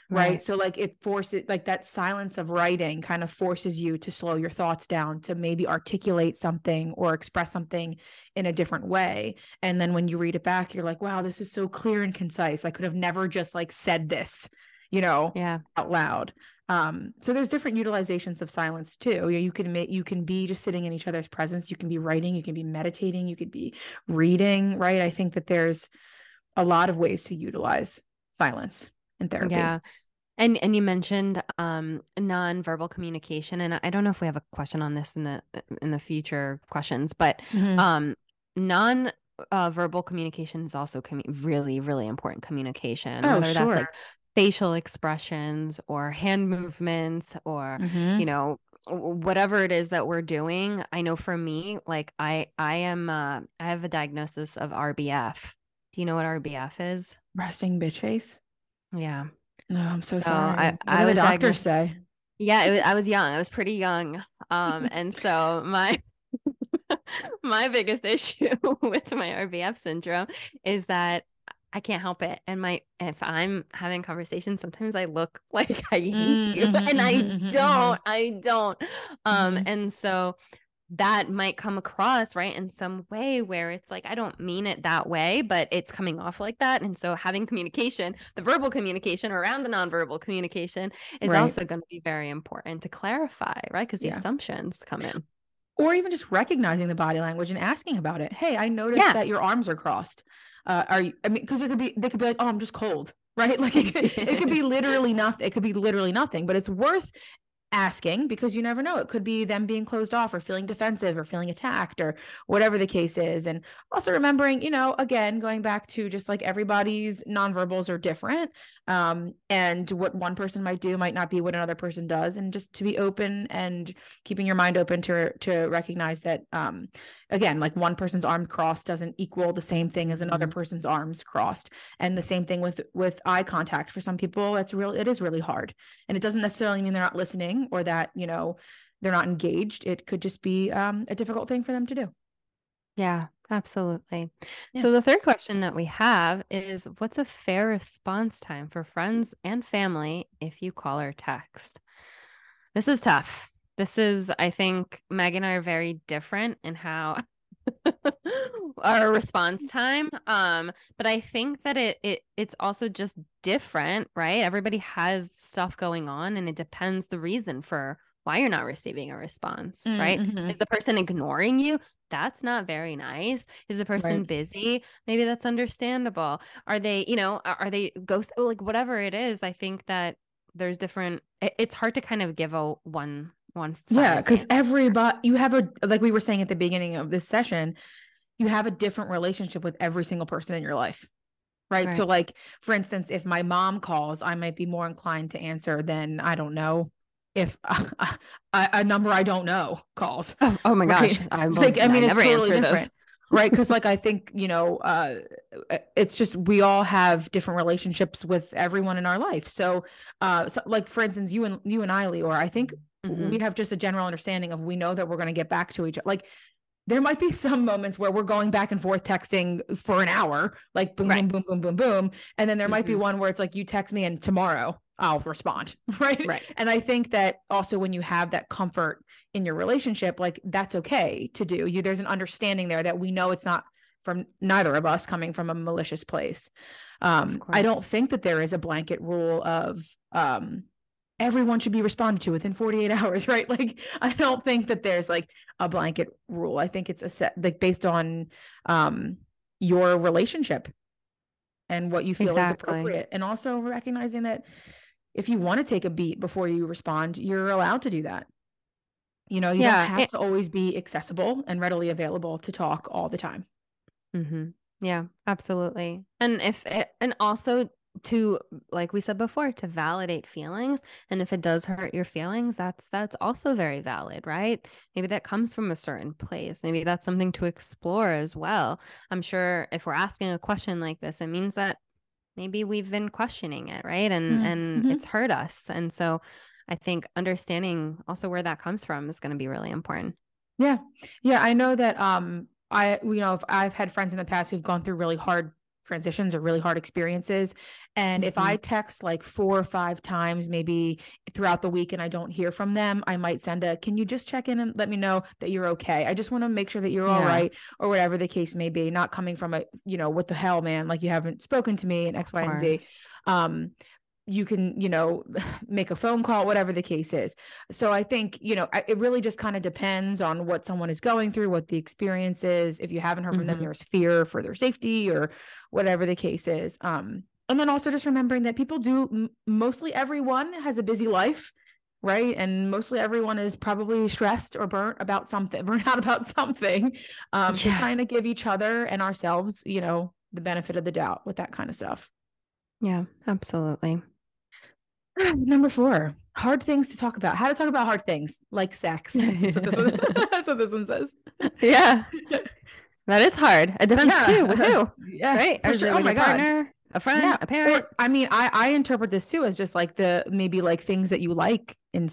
right? right. So like it forces like that silence of writing kind of forces you to slow your thoughts down to maybe articulate something or express something in a different way. And then when you read it back you're like wow this is so clear and concise. I could have never just like said this you know, yeah, out loud. Um, so there's different utilizations of silence too. You can make you can be just sitting in each other's presence. You can be writing. You can be meditating. You could be reading. Right. I think that there's a lot of ways to utilize silence in therapy. Yeah. And and you mentioned um nonverbal communication, and I don't know if we have a question on this in the in the future questions, but mm-hmm. um non uh, verbal communication is also commu- really really important communication oh, whether sure. that's like facial expressions or hand movements or mm-hmm. you know whatever it is that we're doing i know for me like i i am uh i have a diagnosis of rbf do you know what rbf is? Resting bitch face? Yeah. No i'm so, so sorry. I, what I was the doctor say? yeah was, i was young i was pretty young um and so my my biggest issue with my rbf syndrome is that I can't help it. And my if I'm having conversations, sometimes I look like I hate mm-hmm, you. And I mm-hmm, mm-hmm, don't, I don't. Um, mm-hmm. and so that might come across right in some way where it's like I don't mean it that way, but it's coming off like that. And so having communication, the verbal communication around the nonverbal communication is right. also going to be very important to clarify, right? Because the yeah. assumptions come in. Or even just recognizing the body language and asking about it. Hey, I noticed yeah. that your arms are crossed uh, are you i mean because it could be they could be like oh i'm just cold right like it could, it could be literally nothing it could be literally nothing but it's worth asking because you never know. It could be them being closed off or feeling defensive or feeling attacked or whatever the case is. And also remembering, you know, again, going back to just like everybody's nonverbals are different. Um, and what one person might do might not be what another person does. And just to be open and keeping your mind open to to recognize that um again, like one person's arm crossed doesn't equal the same thing as another mm-hmm. person's arms crossed. And the same thing with with eye contact. For some people, that's real it is really hard. And it doesn't necessarily mean they're not listening or that, you know, they're not engaged. It could just be um, a difficult thing for them to do. Yeah, absolutely. Yeah. So the third question that we have is what's a fair response time for friends and family if you call or text? This is tough. This is, I think, Meg and I are very different in how our response time. Um, but I think that it it it's also just different, right? Everybody has stuff going on, and it depends the reason for why you're not receiving a response, mm, right? Mm-hmm. Is the person ignoring you? That's not very nice. Is the person right. busy? Maybe that's understandable. Are they, you know, are they ghost like whatever it is? I think that there's different it's hard to kind of give a one one yeah because everybody you have a like we were saying at the beginning of this session you have a different relationship with every single person in your life right? right? so like for instance if my mom calls i might be more inclined to answer than i don't know if a, a, number I don't know calls. Oh, oh my gosh. Right? I, like, I mean, I never totally answer those. right. Cause like, I think, you know, uh, it's just, we all have different relationships with everyone in our life. So, uh, so like for instance, you and you and I, or I think mm-hmm. we have just a general understanding of, we know that we're going to get back to each other. Like there might be some moments where we're going back and forth texting for an hour, like boom, right. boom, boom, boom, boom, boom. And then there mm-hmm. might be mm-hmm. one where it's like, you text me and tomorrow I'll respond. Right. Right. And I think that also when you have that comfort in your relationship, like that's okay to do. You there's an understanding there that we know it's not from neither of us coming from a malicious place. Um, I don't think that there is a blanket rule of um everyone should be responded to within 48 hours, right? Like I don't think that there's like a blanket rule. I think it's a set like based on um your relationship and what you feel exactly. is appropriate and also recognizing that if you want to take a beat before you respond, you're allowed to do that. You know, you yeah, don't have it, to always be accessible and readily available to talk all the time. Mm-hmm. Yeah, absolutely. And if it, and also to like we said before to validate feelings and if it does hurt your feelings that's that's also very valid right maybe that comes from a certain place maybe that's something to explore as well i'm sure if we're asking a question like this it means that maybe we've been questioning it right and mm-hmm. and mm-hmm. it's hurt us and so i think understanding also where that comes from is going to be really important yeah yeah i know that um i you know i've had friends in the past who've gone through really hard transitions or really hard experiences. And mm-hmm. if I text like four or five times, maybe throughout the week, and I don't hear from them, I might send a, can you just check in and let me know that you're okay? I just want to make sure that you're yeah. all right, or whatever the case may be, not coming from a, you know, what the hell, man, like you haven't spoken to me and X, Y, and Z. Um, you can you know make a phone call whatever the case is so i think you know it really just kind of depends on what someone is going through what the experience is if you haven't heard mm-hmm. from them mm-hmm. there's fear for their safety or whatever the case is um and then also just remembering that people do mostly everyone has a busy life right and mostly everyone is probably stressed or burnt about something burnt out about something um yeah. so trying to give each other and ourselves you know the benefit of the doubt with that kind of stuff yeah absolutely Number four, hard things to talk about. How to talk about hard things like sex. That's what this one, that's what this one says. Yeah. That is hard. It depends yeah. too with who. Yeah. Right. Or sure. oh my partner, God. a friend, yeah. a parent. Or, I mean, I, I interpret this too as just like the maybe like things that you like in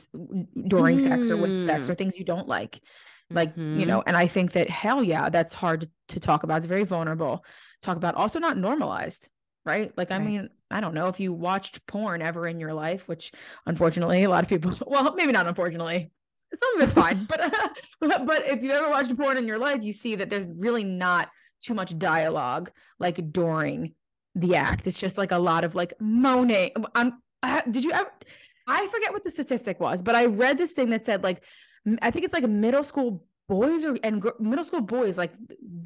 during mm. sex or with sex or mm. things you don't like. Like, mm-hmm. you know, and I think that hell yeah, that's hard to talk about. It's very vulnerable. Talk about also not normalized right? Like, right. I mean, I don't know if you watched porn ever in your life, which unfortunately a lot of people, well, maybe not unfortunately, some of it's fine, but but if you ever watched porn in your life, you see that there's really not too much dialogue like during the act. It's just like a lot of like moaning. I'm, I, did you ever? I forget what the statistic was, but I read this thing that said like I think it's like middle school boys or and gr- middle school boys like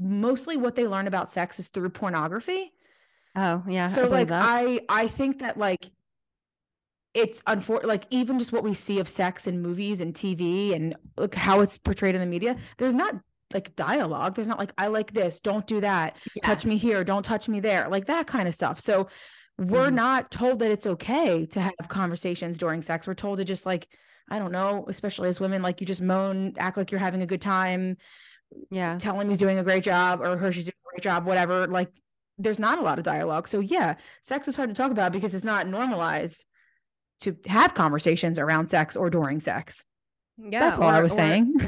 mostly what they learn about sex is through pornography Oh yeah. So I like that. I I think that like it's unfortunate like even just what we see of sex in movies and TV and like how it's portrayed in the media, there's not like dialogue. There's not like I like this, don't do that. Yes. Touch me here, don't touch me there. Like that kind of stuff. So we're mm. not told that it's okay to have conversations during sex. We're told to just like I don't know, especially as women, like you just moan, act like you're having a good time. Yeah. Tell him he's doing a great job or her she's doing a great job, whatever. Like there's not a lot of dialogue. So yeah, sex is hard to talk about because it's not normalized to have conversations around sex or during sex. Yeah, that's all or, I was or, saying.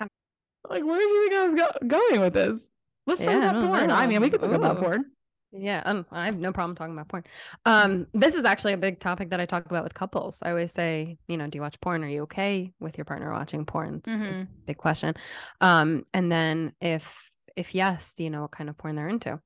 like, where do you think I was go- going with this? Let's yeah, talk about porn. Know. I mean, we could talk Ooh. about porn. Yeah, um, I have no problem talking about porn. Um, this is actually a big topic that I talk about with couples. I always say, you know, do you watch porn? Are you okay with your partner watching porn? It's mm-hmm. big question. Um, and then if if yes, do you know what kind of porn they're into?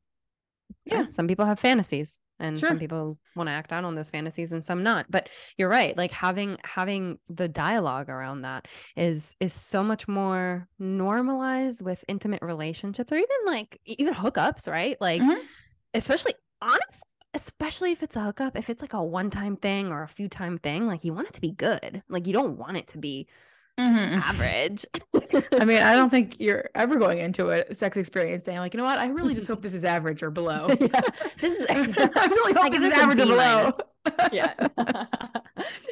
Yeah, yeah some people have fantasies and sure. some people want to act out on those fantasies and some not but you're right like having having the dialogue around that is is so much more normalized with intimate relationships or even like even hookups right like mm-hmm. especially honestly especially if it's a hookup if it's like a one time thing or a few time thing like you want it to be good like you don't want it to be mm-hmm. average. I mean, I don't think you're ever going into a sex experience saying like, you know what, I really just hope this is average or below. yeah. This is I really hope this is average or below. yeah.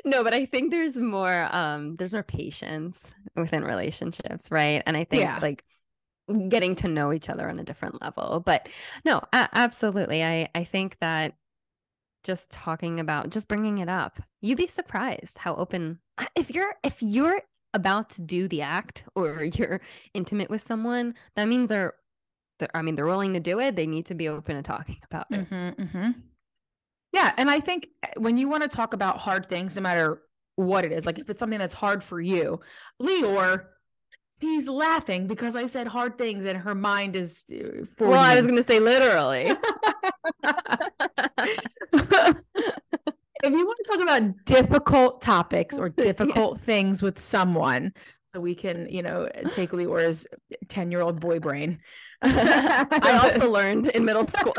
no, but I think there's more um there's more patience within relationships, right? And I think yeah. like getting to know each other on a different level. But no, a- absolutely. I I think that just talking about just bringing it up you'd be surprised how open if you're if you're about to do the act or you're intimate with someone, that means they're, they're I mean, they're willing to do it. They need to be open to talking about it. Mm-hmm, mm-hmm. Yeah. And I think eh, when you want to talk about hard things, no matter what it is, like if it's something that's hard for you, Leeor, he's laughing because I said hard things and her mind is. Uh, well, I was going to say literally. if you want to talk about difficult topics or difficult yeah. things with someone, so we can, you know, take Leeor's 10 year old boy brain. I also learned in middle school.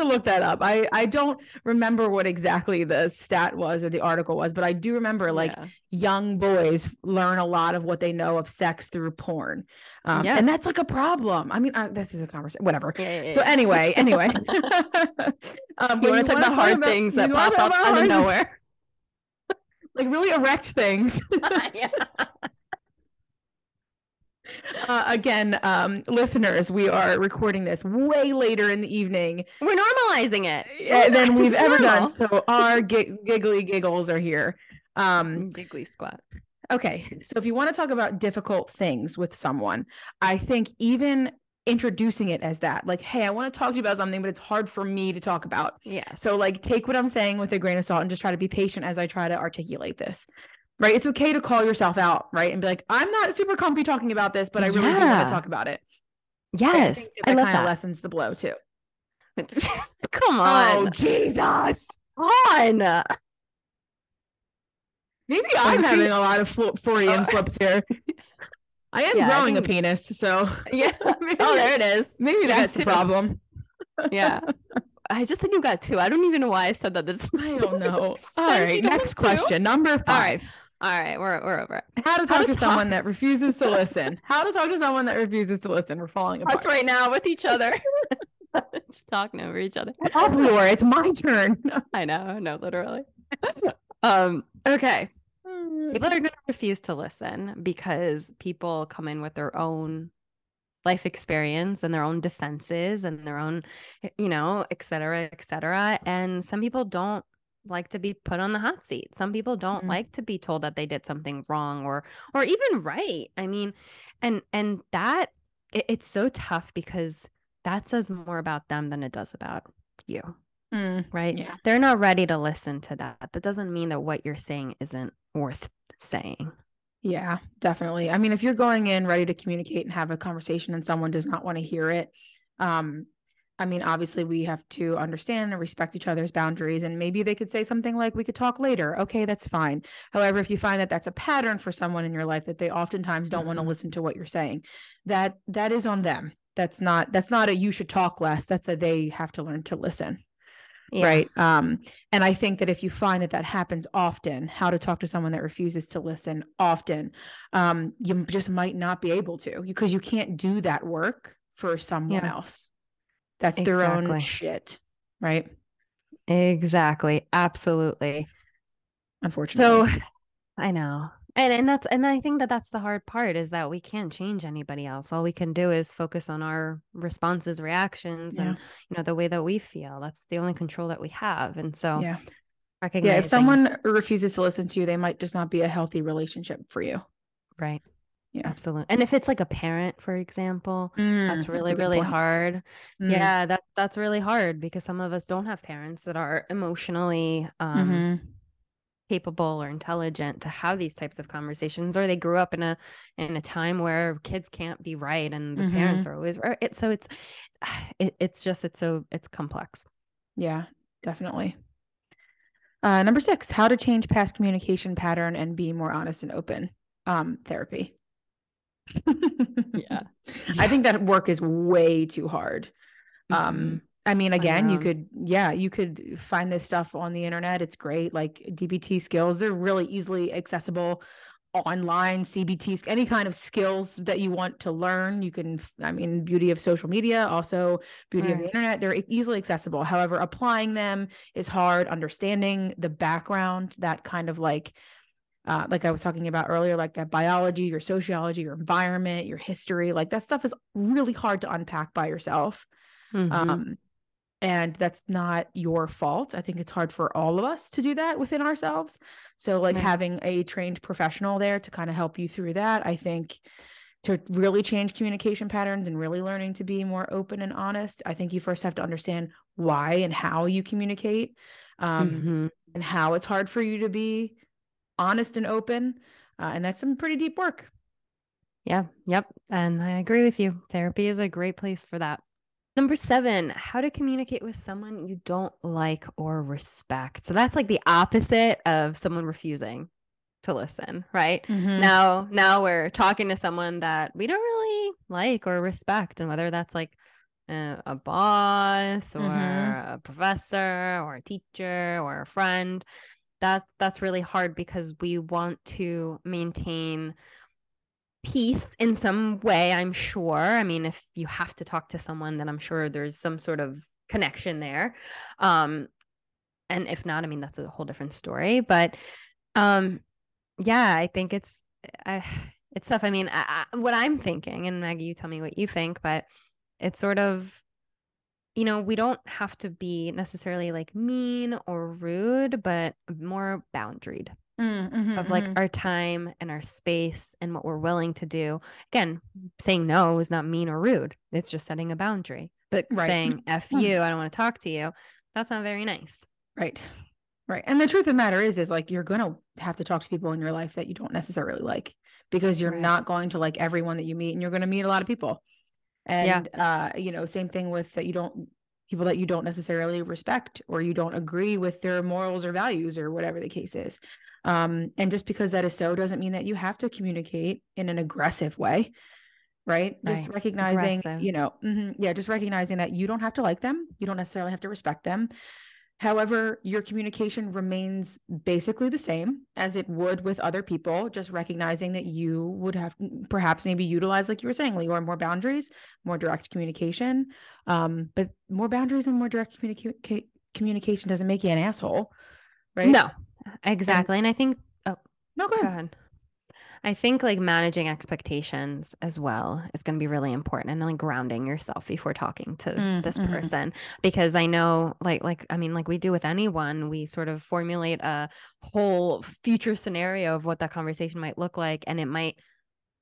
To look that up. I I don't remember what exactly the stat was or the article was, but I do remember like yeah. young boys learn a lot of what they know of sex through porn, um, yeah. and that's like a problem. I mean, uh, this is a conversation, whatever. Yeah, so anyway, anyway, um, you want to talk about hard about, things that pop up out of nowhere, like really erect things. Uh, again, um, listeners, we are recording this way later in the evening. We're normalizing it than we've ever done. So our g- giggly giggles are here. Um, giggly squat. Okay, so if you want to talk about difficult things with someone, I think even introducing it as that, like, hey, I want to talk to you about something, but it's hard for me to talk about. Yeah. So like, take what I'm saying with a grain of salt and just try to be patient as I try to articulate this right? It's okay to call yourself out, right? And be like, I'm not super comfy talking about this, but I really yeah. do want to talk about it. Yes. I, that I love kind of lessens the blow too. Oh, Come on. Oh, Jesus. On. Maybe I'm having a lot of Freudian oh. slips here. I am yeah, growing I think... a penis, so yeah. Maybe, oh, there it is. Maybe that's the problem. yeah. I just think you've got two. I don't even know why I said that. That's I don't know. All right, next question, number five. All right, we're we're over it. How to talk How to to talk- someone that refuses to listen. How to talk to someone that refuses to listen. We're falling apart Us right now with each other. Just talking over each other. Laura, it's my turn. I know, no, literally. um, okay. People are going to refuse to listen because people come in with their own life experience and their own defenses and their own, you know, et cetera, et cetera. And some people don't like to be put on the hot seat. Some people don't mm-hmm. like to be told that they did something wrong or or even right. I mean, and and that it, it's so tough because that says more about them than it does about you. Mm, right? Yeah. They're not ready to listen to that. That doesn't mean that what you're saying isn't worth saying. Yeah, definitely. I mean, if you're going in ready to communicate and have a conversation and someone does not want to hear it, um, I mean, obviously, we have to understand and respect each other's boundaries. And maybe they could say something like, we could talk later. Okay, that's fine. However, if you find that that's a pattern for someone in your life that they oftentimes don't mm-hmm. want to listen to what you're saying, that that is on them. That's not that's not a you should talk less. That's a they have to learn to listen. Yeah. Right. Um, and I think that if you find that that happens often, how to talk to someone that refuses to listen often, um, you just might not be able to because you can't do that work for someone yeah. else. That's exactly. their own shit, right? Exactly. Absolutely. Unfortunately. So I know. And and that's and I think that that's the hard part is that we can't change anybody else. All we can do is focus on our responses, reactions, yeah. and you know the way that we feel. That's the only control that we have. And so, yeah, yeah. If someone refuses to listen to you, they might just not be a healthy relationship for you. Right. Yeah. Absolutely. And if it's like a parent, for example, mm, that's really, that's really point. hard. Mm. Yeah, that that's really hard because some of us don't have parents that are emotionally um mm-hmm. capable or intelligent to have these types of conversations, or they grew up in a in a time where kids can't be right and the mm-hmm. parents are always right. It, so it's it, it's just it's so it's complex. Yeah, definitely. Uh, number six, how to change past communication pattern and be more honest and open. Um, therapy yeah. I think that work is way too hard. Um, mm-hmm. Um, I mean, again, I you could, yeah, you could find this stuff on the internet. It's great. Like DBT skills, they're really easily accessible online, CBT, any kind of skills that you want to learn. You can, I mean, beauty of social media, also beauty right. of the internet, they're easily accessible. However, applying them is hard. Understanding the background, that kind of like, uh, like I was talking about earlier, like that biology, your sociology, your environment, your history, like that stuff is really hard to unpack by yourself. Mm-hmm. Um, and that's not your fault. I think it's hard for all of us to do that within ourselves. So, like right. having a trained professional there to kind of help you through that, I think to really change communication patterns and really learning to be more open and honest, I think you first have to understand why and how you communicate um, mm-hmm. and how it's hard for you to be honest and open. Uh, and that's some pretty deep work. Yeah. Yep. And I agree with you. Therapy is a great place for that. Number seven, how to communicate with someone you don't like or respect. So that's like the opposite of someone refusing to listen, right? Mm-hmm. Now, now we're talking to someone that we don't really like or respect, and whether that's like uh, a boss or mm-hmm. a professor or a teacher or a friend, that that's really hard because we want to maintain peace in some way i'm sure. I mean if you have to talk to someone then i'm sure there's some sort of connection there. Um and if not i mean that's a whole different story but um yeah i think it's I, it's tough. I mean I, I, what i'm thinking and maggie you tell me what you think but it's sort of you know, we don't have to be necessarily like mean or rude, but more boundaried mm, mm-hmm, of like mm-hmm. our time and our space and what we're willing to do. Again, saying no is not mean or rude. It's just setting a boundary. But right. saying F mm. you, I don't want to talk to you, that's not very nice. Right. Right. And the truth of the matter is, is like you're going to have to talk to people in your life that you don't necessarily like because you're right. not going to like everyone that you meet and you're going to meet a lot of people and yeah. uh you know same thing with that you don't people that you don't necessarily respect or you don't agree with their morals or values or whatever the case is um and just because that is so doesn't mean that you have to communicate in an aggressive way right, right. just recognizing aggressive. you know mm-hmm, yeah just recognizing that you don't have to like them you don't necessarily have to respect them However, your communication remains basically the same as it would with other people, just recognizing that you would have perhaps maybe utilize, like you were saying, more boundaries, more direct communication. Um, but more boundaries and more direct communica- communication doesn't make you an asshole, right? No, exactly. And, and I think, oh, no, go ahead. Go ahead. I think like managing expectations as well is going to be really important and like grounding yourself before talking to mm, this mm-hmm. person because I know like like I mean like we do with anyone we sort of formulate a whole future scenario of what that conversation might look like and it might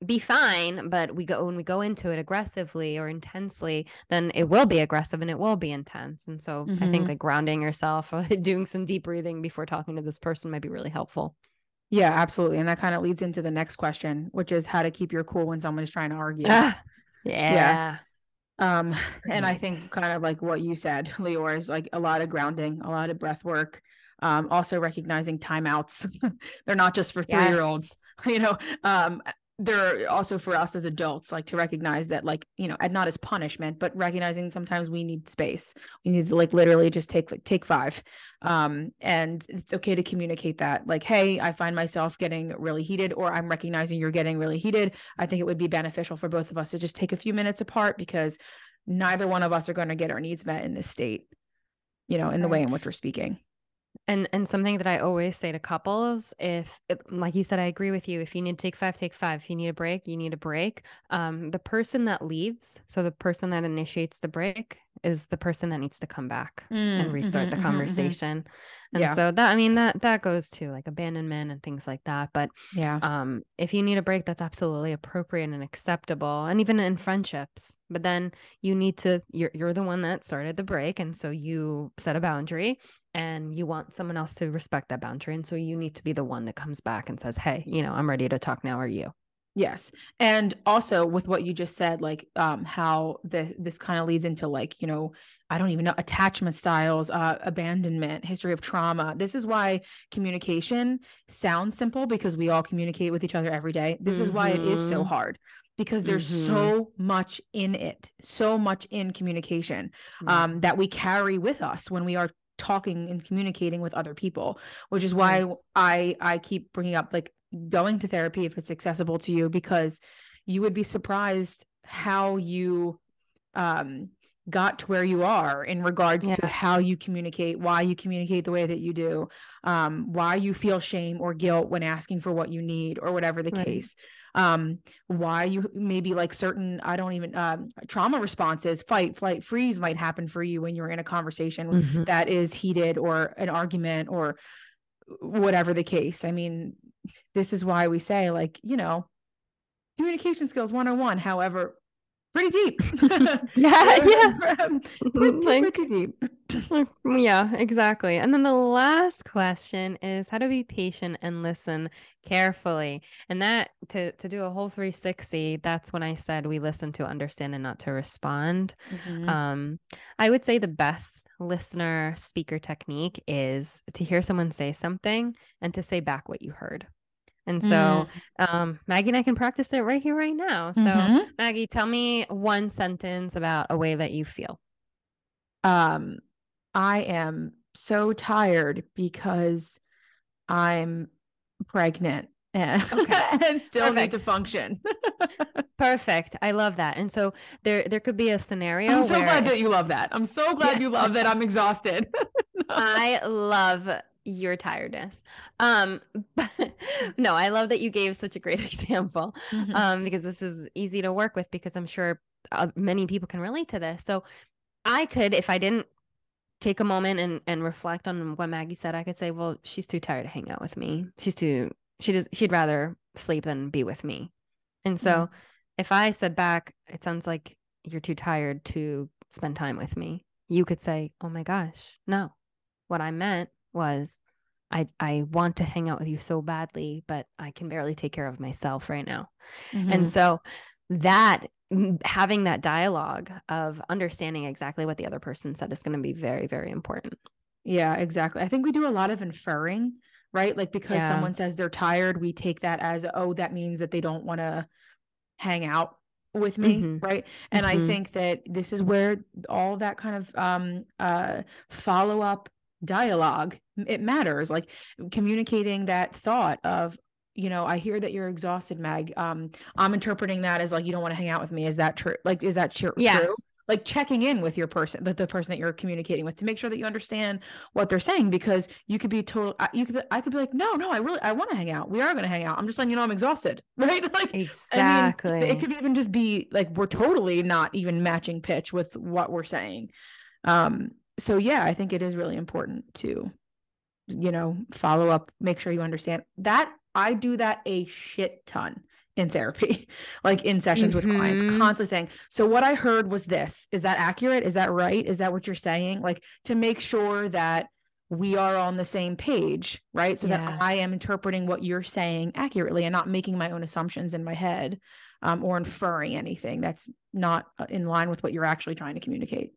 be fine but we go when we go into it aggressively or intensely then it will be aggressive and it will be intense and so mm-hmm. I think mm-hmm. like grounding yourself or doing some deep breathing before talking to this person might be really helpful. Yeah, absolutely. And that kind of leads into the next question, which is how to keep your cool when someone is trying to argue. Ah, yeah. yeah. Um, and I think kind of like what you said, Leora, is like a lot of grounding, a lot of breath work. Um, also recognizing timeouts. They're not just for three year olds, you know. Um, they're also for us as adults like to recognize that like you know and not as punishment but recognizing sometimes we need space. We need to like literally just take like take five. Um and it's okay to communicate that like hey i find myself getting really heated or i'm recognizing you're getting really heated. I think it would be beneficial for both of us to just take a few minutes apart because neither one of us are going to get our needs met in this state you know in the way in which we're speaking and and something that I always say to couples, if like you said, I agree with you. If you need to take five, take five. If you need a break, you need a break. Um, the person that leaves, so the person that initiates the break, is the person that needs to come back mm, and restart mm-hmm, the mm-hmm, mm-hmm. conversation. Mm-hmm. And yeah. so that I mean that that goes to like abandonment and things like that. But yeah, um, if you need a break, that's absolutely appropriate and acceptable, and even in friendships. But then you need to you're you're the one that started the break, and so you set a boundary and you want someone else to respect that boundary. And so you need to be the one that comes back and says, Hey, you know, I'm ready to talk now. Are you? Yes. And also with what you just said, like um how the this kind of leads into like, you know, I don't even know attachment styles, uh abandonment, history of trauma. This is why communication sounds simple because we all communicate with each other every day. This mm-hmm. is why it is so mm-hmm. hard because there's mm-hmm. so much in it, so much in communication um, that we carry with us when we are talking and communicating with other people which is why i i keep bringing up like going to therapy if it's accessible to you because you would be surprised how you um got to where you are in regards yeah. to how you communicate why you communicate the way that you do um why you feel shame or guilt when asking for what you need or whatever the right. case um why you maybe like certain i don't even um trauma responses fight flight freeze might happen for you when you're in a conversation mm-hmm. that is heated or an argument or whatever the case i mean this is why we say like you know communication skills 101 however pretty deep. yeah, yeah. pretty, pretty deep. yeah, exactly. And then the last question is how to be patient and listen carefully. And that to to do a whole 360, that's when I said we listen to understand and not to respond. Mm-hmm. Um, I would say the best listener speaker technique is to hear someone say something and to say back what you heard. And so mm. um, Maggie and I can practice it right here, right now. So, mm-hmm. Maggie, tell me one sentence about a way that you feel. Um, I am so tired because I'm pregnant and, okay. and still Perfect. need to function. Perfect. I love that. And so there there could be a scenario. I'm so glad that you love that. I'm so glad yeah. you love that I'm exhausted. I love your tiredness. Um, but no, I love that you gave such a great example mm-hmm. um, because this is easy to work with because I'm sure uh, many people can relate to this. So I could, if I didn't take a moment and, and reflect on what Maggie said, I could say, well, she's too tired to hang out with me. She's too, she does, she'd rather sleep than be with me. And so mm-hmm. if I said back, it sounds like you're too tired to spend time with me. You could say, oh my gosh, no. What I meant was I I want to hang out with you so badly, but I can barely take care of myself right now. Mm-hmm. And so that having that dialogue of understanding exactly what the other person said is going to be very very important. Yeah, exactly. I think we do a lot of inferring, right? Like because yeah. someone says they're tired, we take that as oh that means that they don't want to hang out with me mm-hmm. right and mm-hmm. i think that this is where all that kind of um uh follow up dialogue it matters like communicating that thought of you know i hear that you're exhausted mag um i'm interpreting that as like you don't want to hang out with me is that true like is that true yeah. true? like checking in with your person the, the person that you're communicating with to make sure that you understand what they're saying because you could be total you could be, i could be like no no i really i want to hang out we are going to hang out i'm just letting you know i'm exhausted right? Like exactly I mean, it could even just be like we're totally not even matching pitch with what we're saying um so yeah, I think it is really important to, you know, follow up, make sure you understand that. I do that a shit ton in therapy, like in sessions mm-hmm. with clients, mm-hmm. constantly saying, So, what I heard was this. Is that accurate? Is that right? Is that what you're saying? Like to make sure that we are on the same page, right? So yeah. that I am interpreting what you're saying accurately and not making my own assumptions in my head um, or inferring anything that's not uh, in line with what you're actually trying to communicate.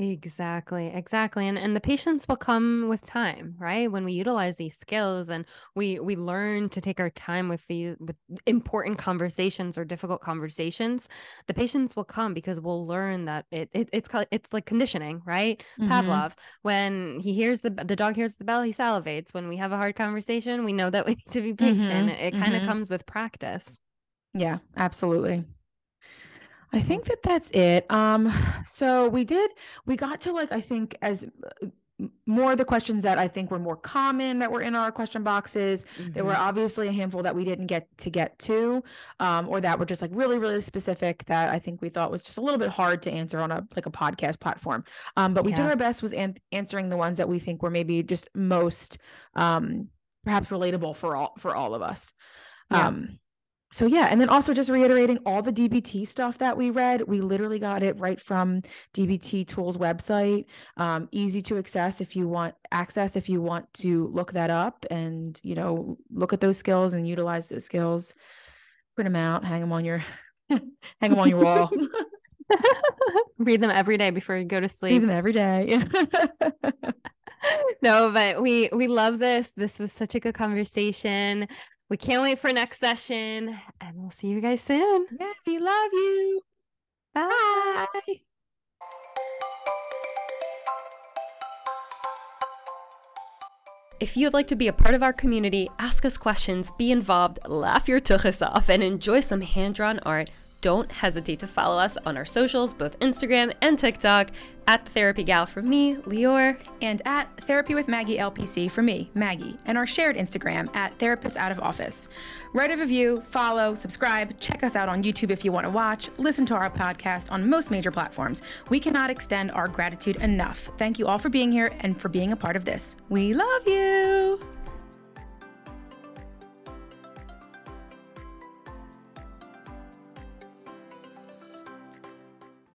Exactly, exactly. And and the patience will come with time, right? When we utilize these skills and we we learn to take our time with these with important conversations or difficult conversations, the patience will come because we'll learn that it, it it's it's like conditioning, right? Mm-hmm. Pavlov, when he hears the the dog hears the bell, he salivates. When we have a hard conversation, we know that we need to be patient. Mm-hmm. It, it kind of mm-hmm. comes with practice. Yeah, absolutely. I think that that's it. Um, so we did, we got to like, I think as more of the questions that I think were more common that were in our question boxes. Mm-hmm. There were mm-hmm. obviously a handful that we didn't get to get to, um, or that were just like really, really specific that I think we thought was just a little bit hard to answer on a like a podcast platform. Um, but we yeah. did our best with an- answering the ones that we think were maybe just most um, perhaps relatable for all for all of us. Yeah. Um, so yeah and then also just reiterating all the dbt stuff that we read. We literally got it right from dbt tools website. Um, easy to access if you want access if you want to look that up and you know look at those skills and utilize those skills. Print them out hang them on your hang them on your wall. Read them every day before you go to sleep. Read them every day. No but we we love this. This was such a good conversation we can't wait for next session and we'll see you guys soon. Yeah, we love you. Bye. Bye. If you'd like to be a part of our community, ask us questions, be involved, laugh your tuchus off, and enjoy some hand drawn art, don't hesitate to follow us on our socials, both Instagram and TikTok, at the Therapy Gal for me, Leeor, and at Therapy with Maggie LPC for me, Maggie, and our shared Instagram at Therapists Out of Office. Write a review, follow, subscribe, check us out on YouTube if you want to watch, listen to our podcast on most major platforms. We cannot extend our gratitude enough. Thank you all for being here and for being a part of this. We love you.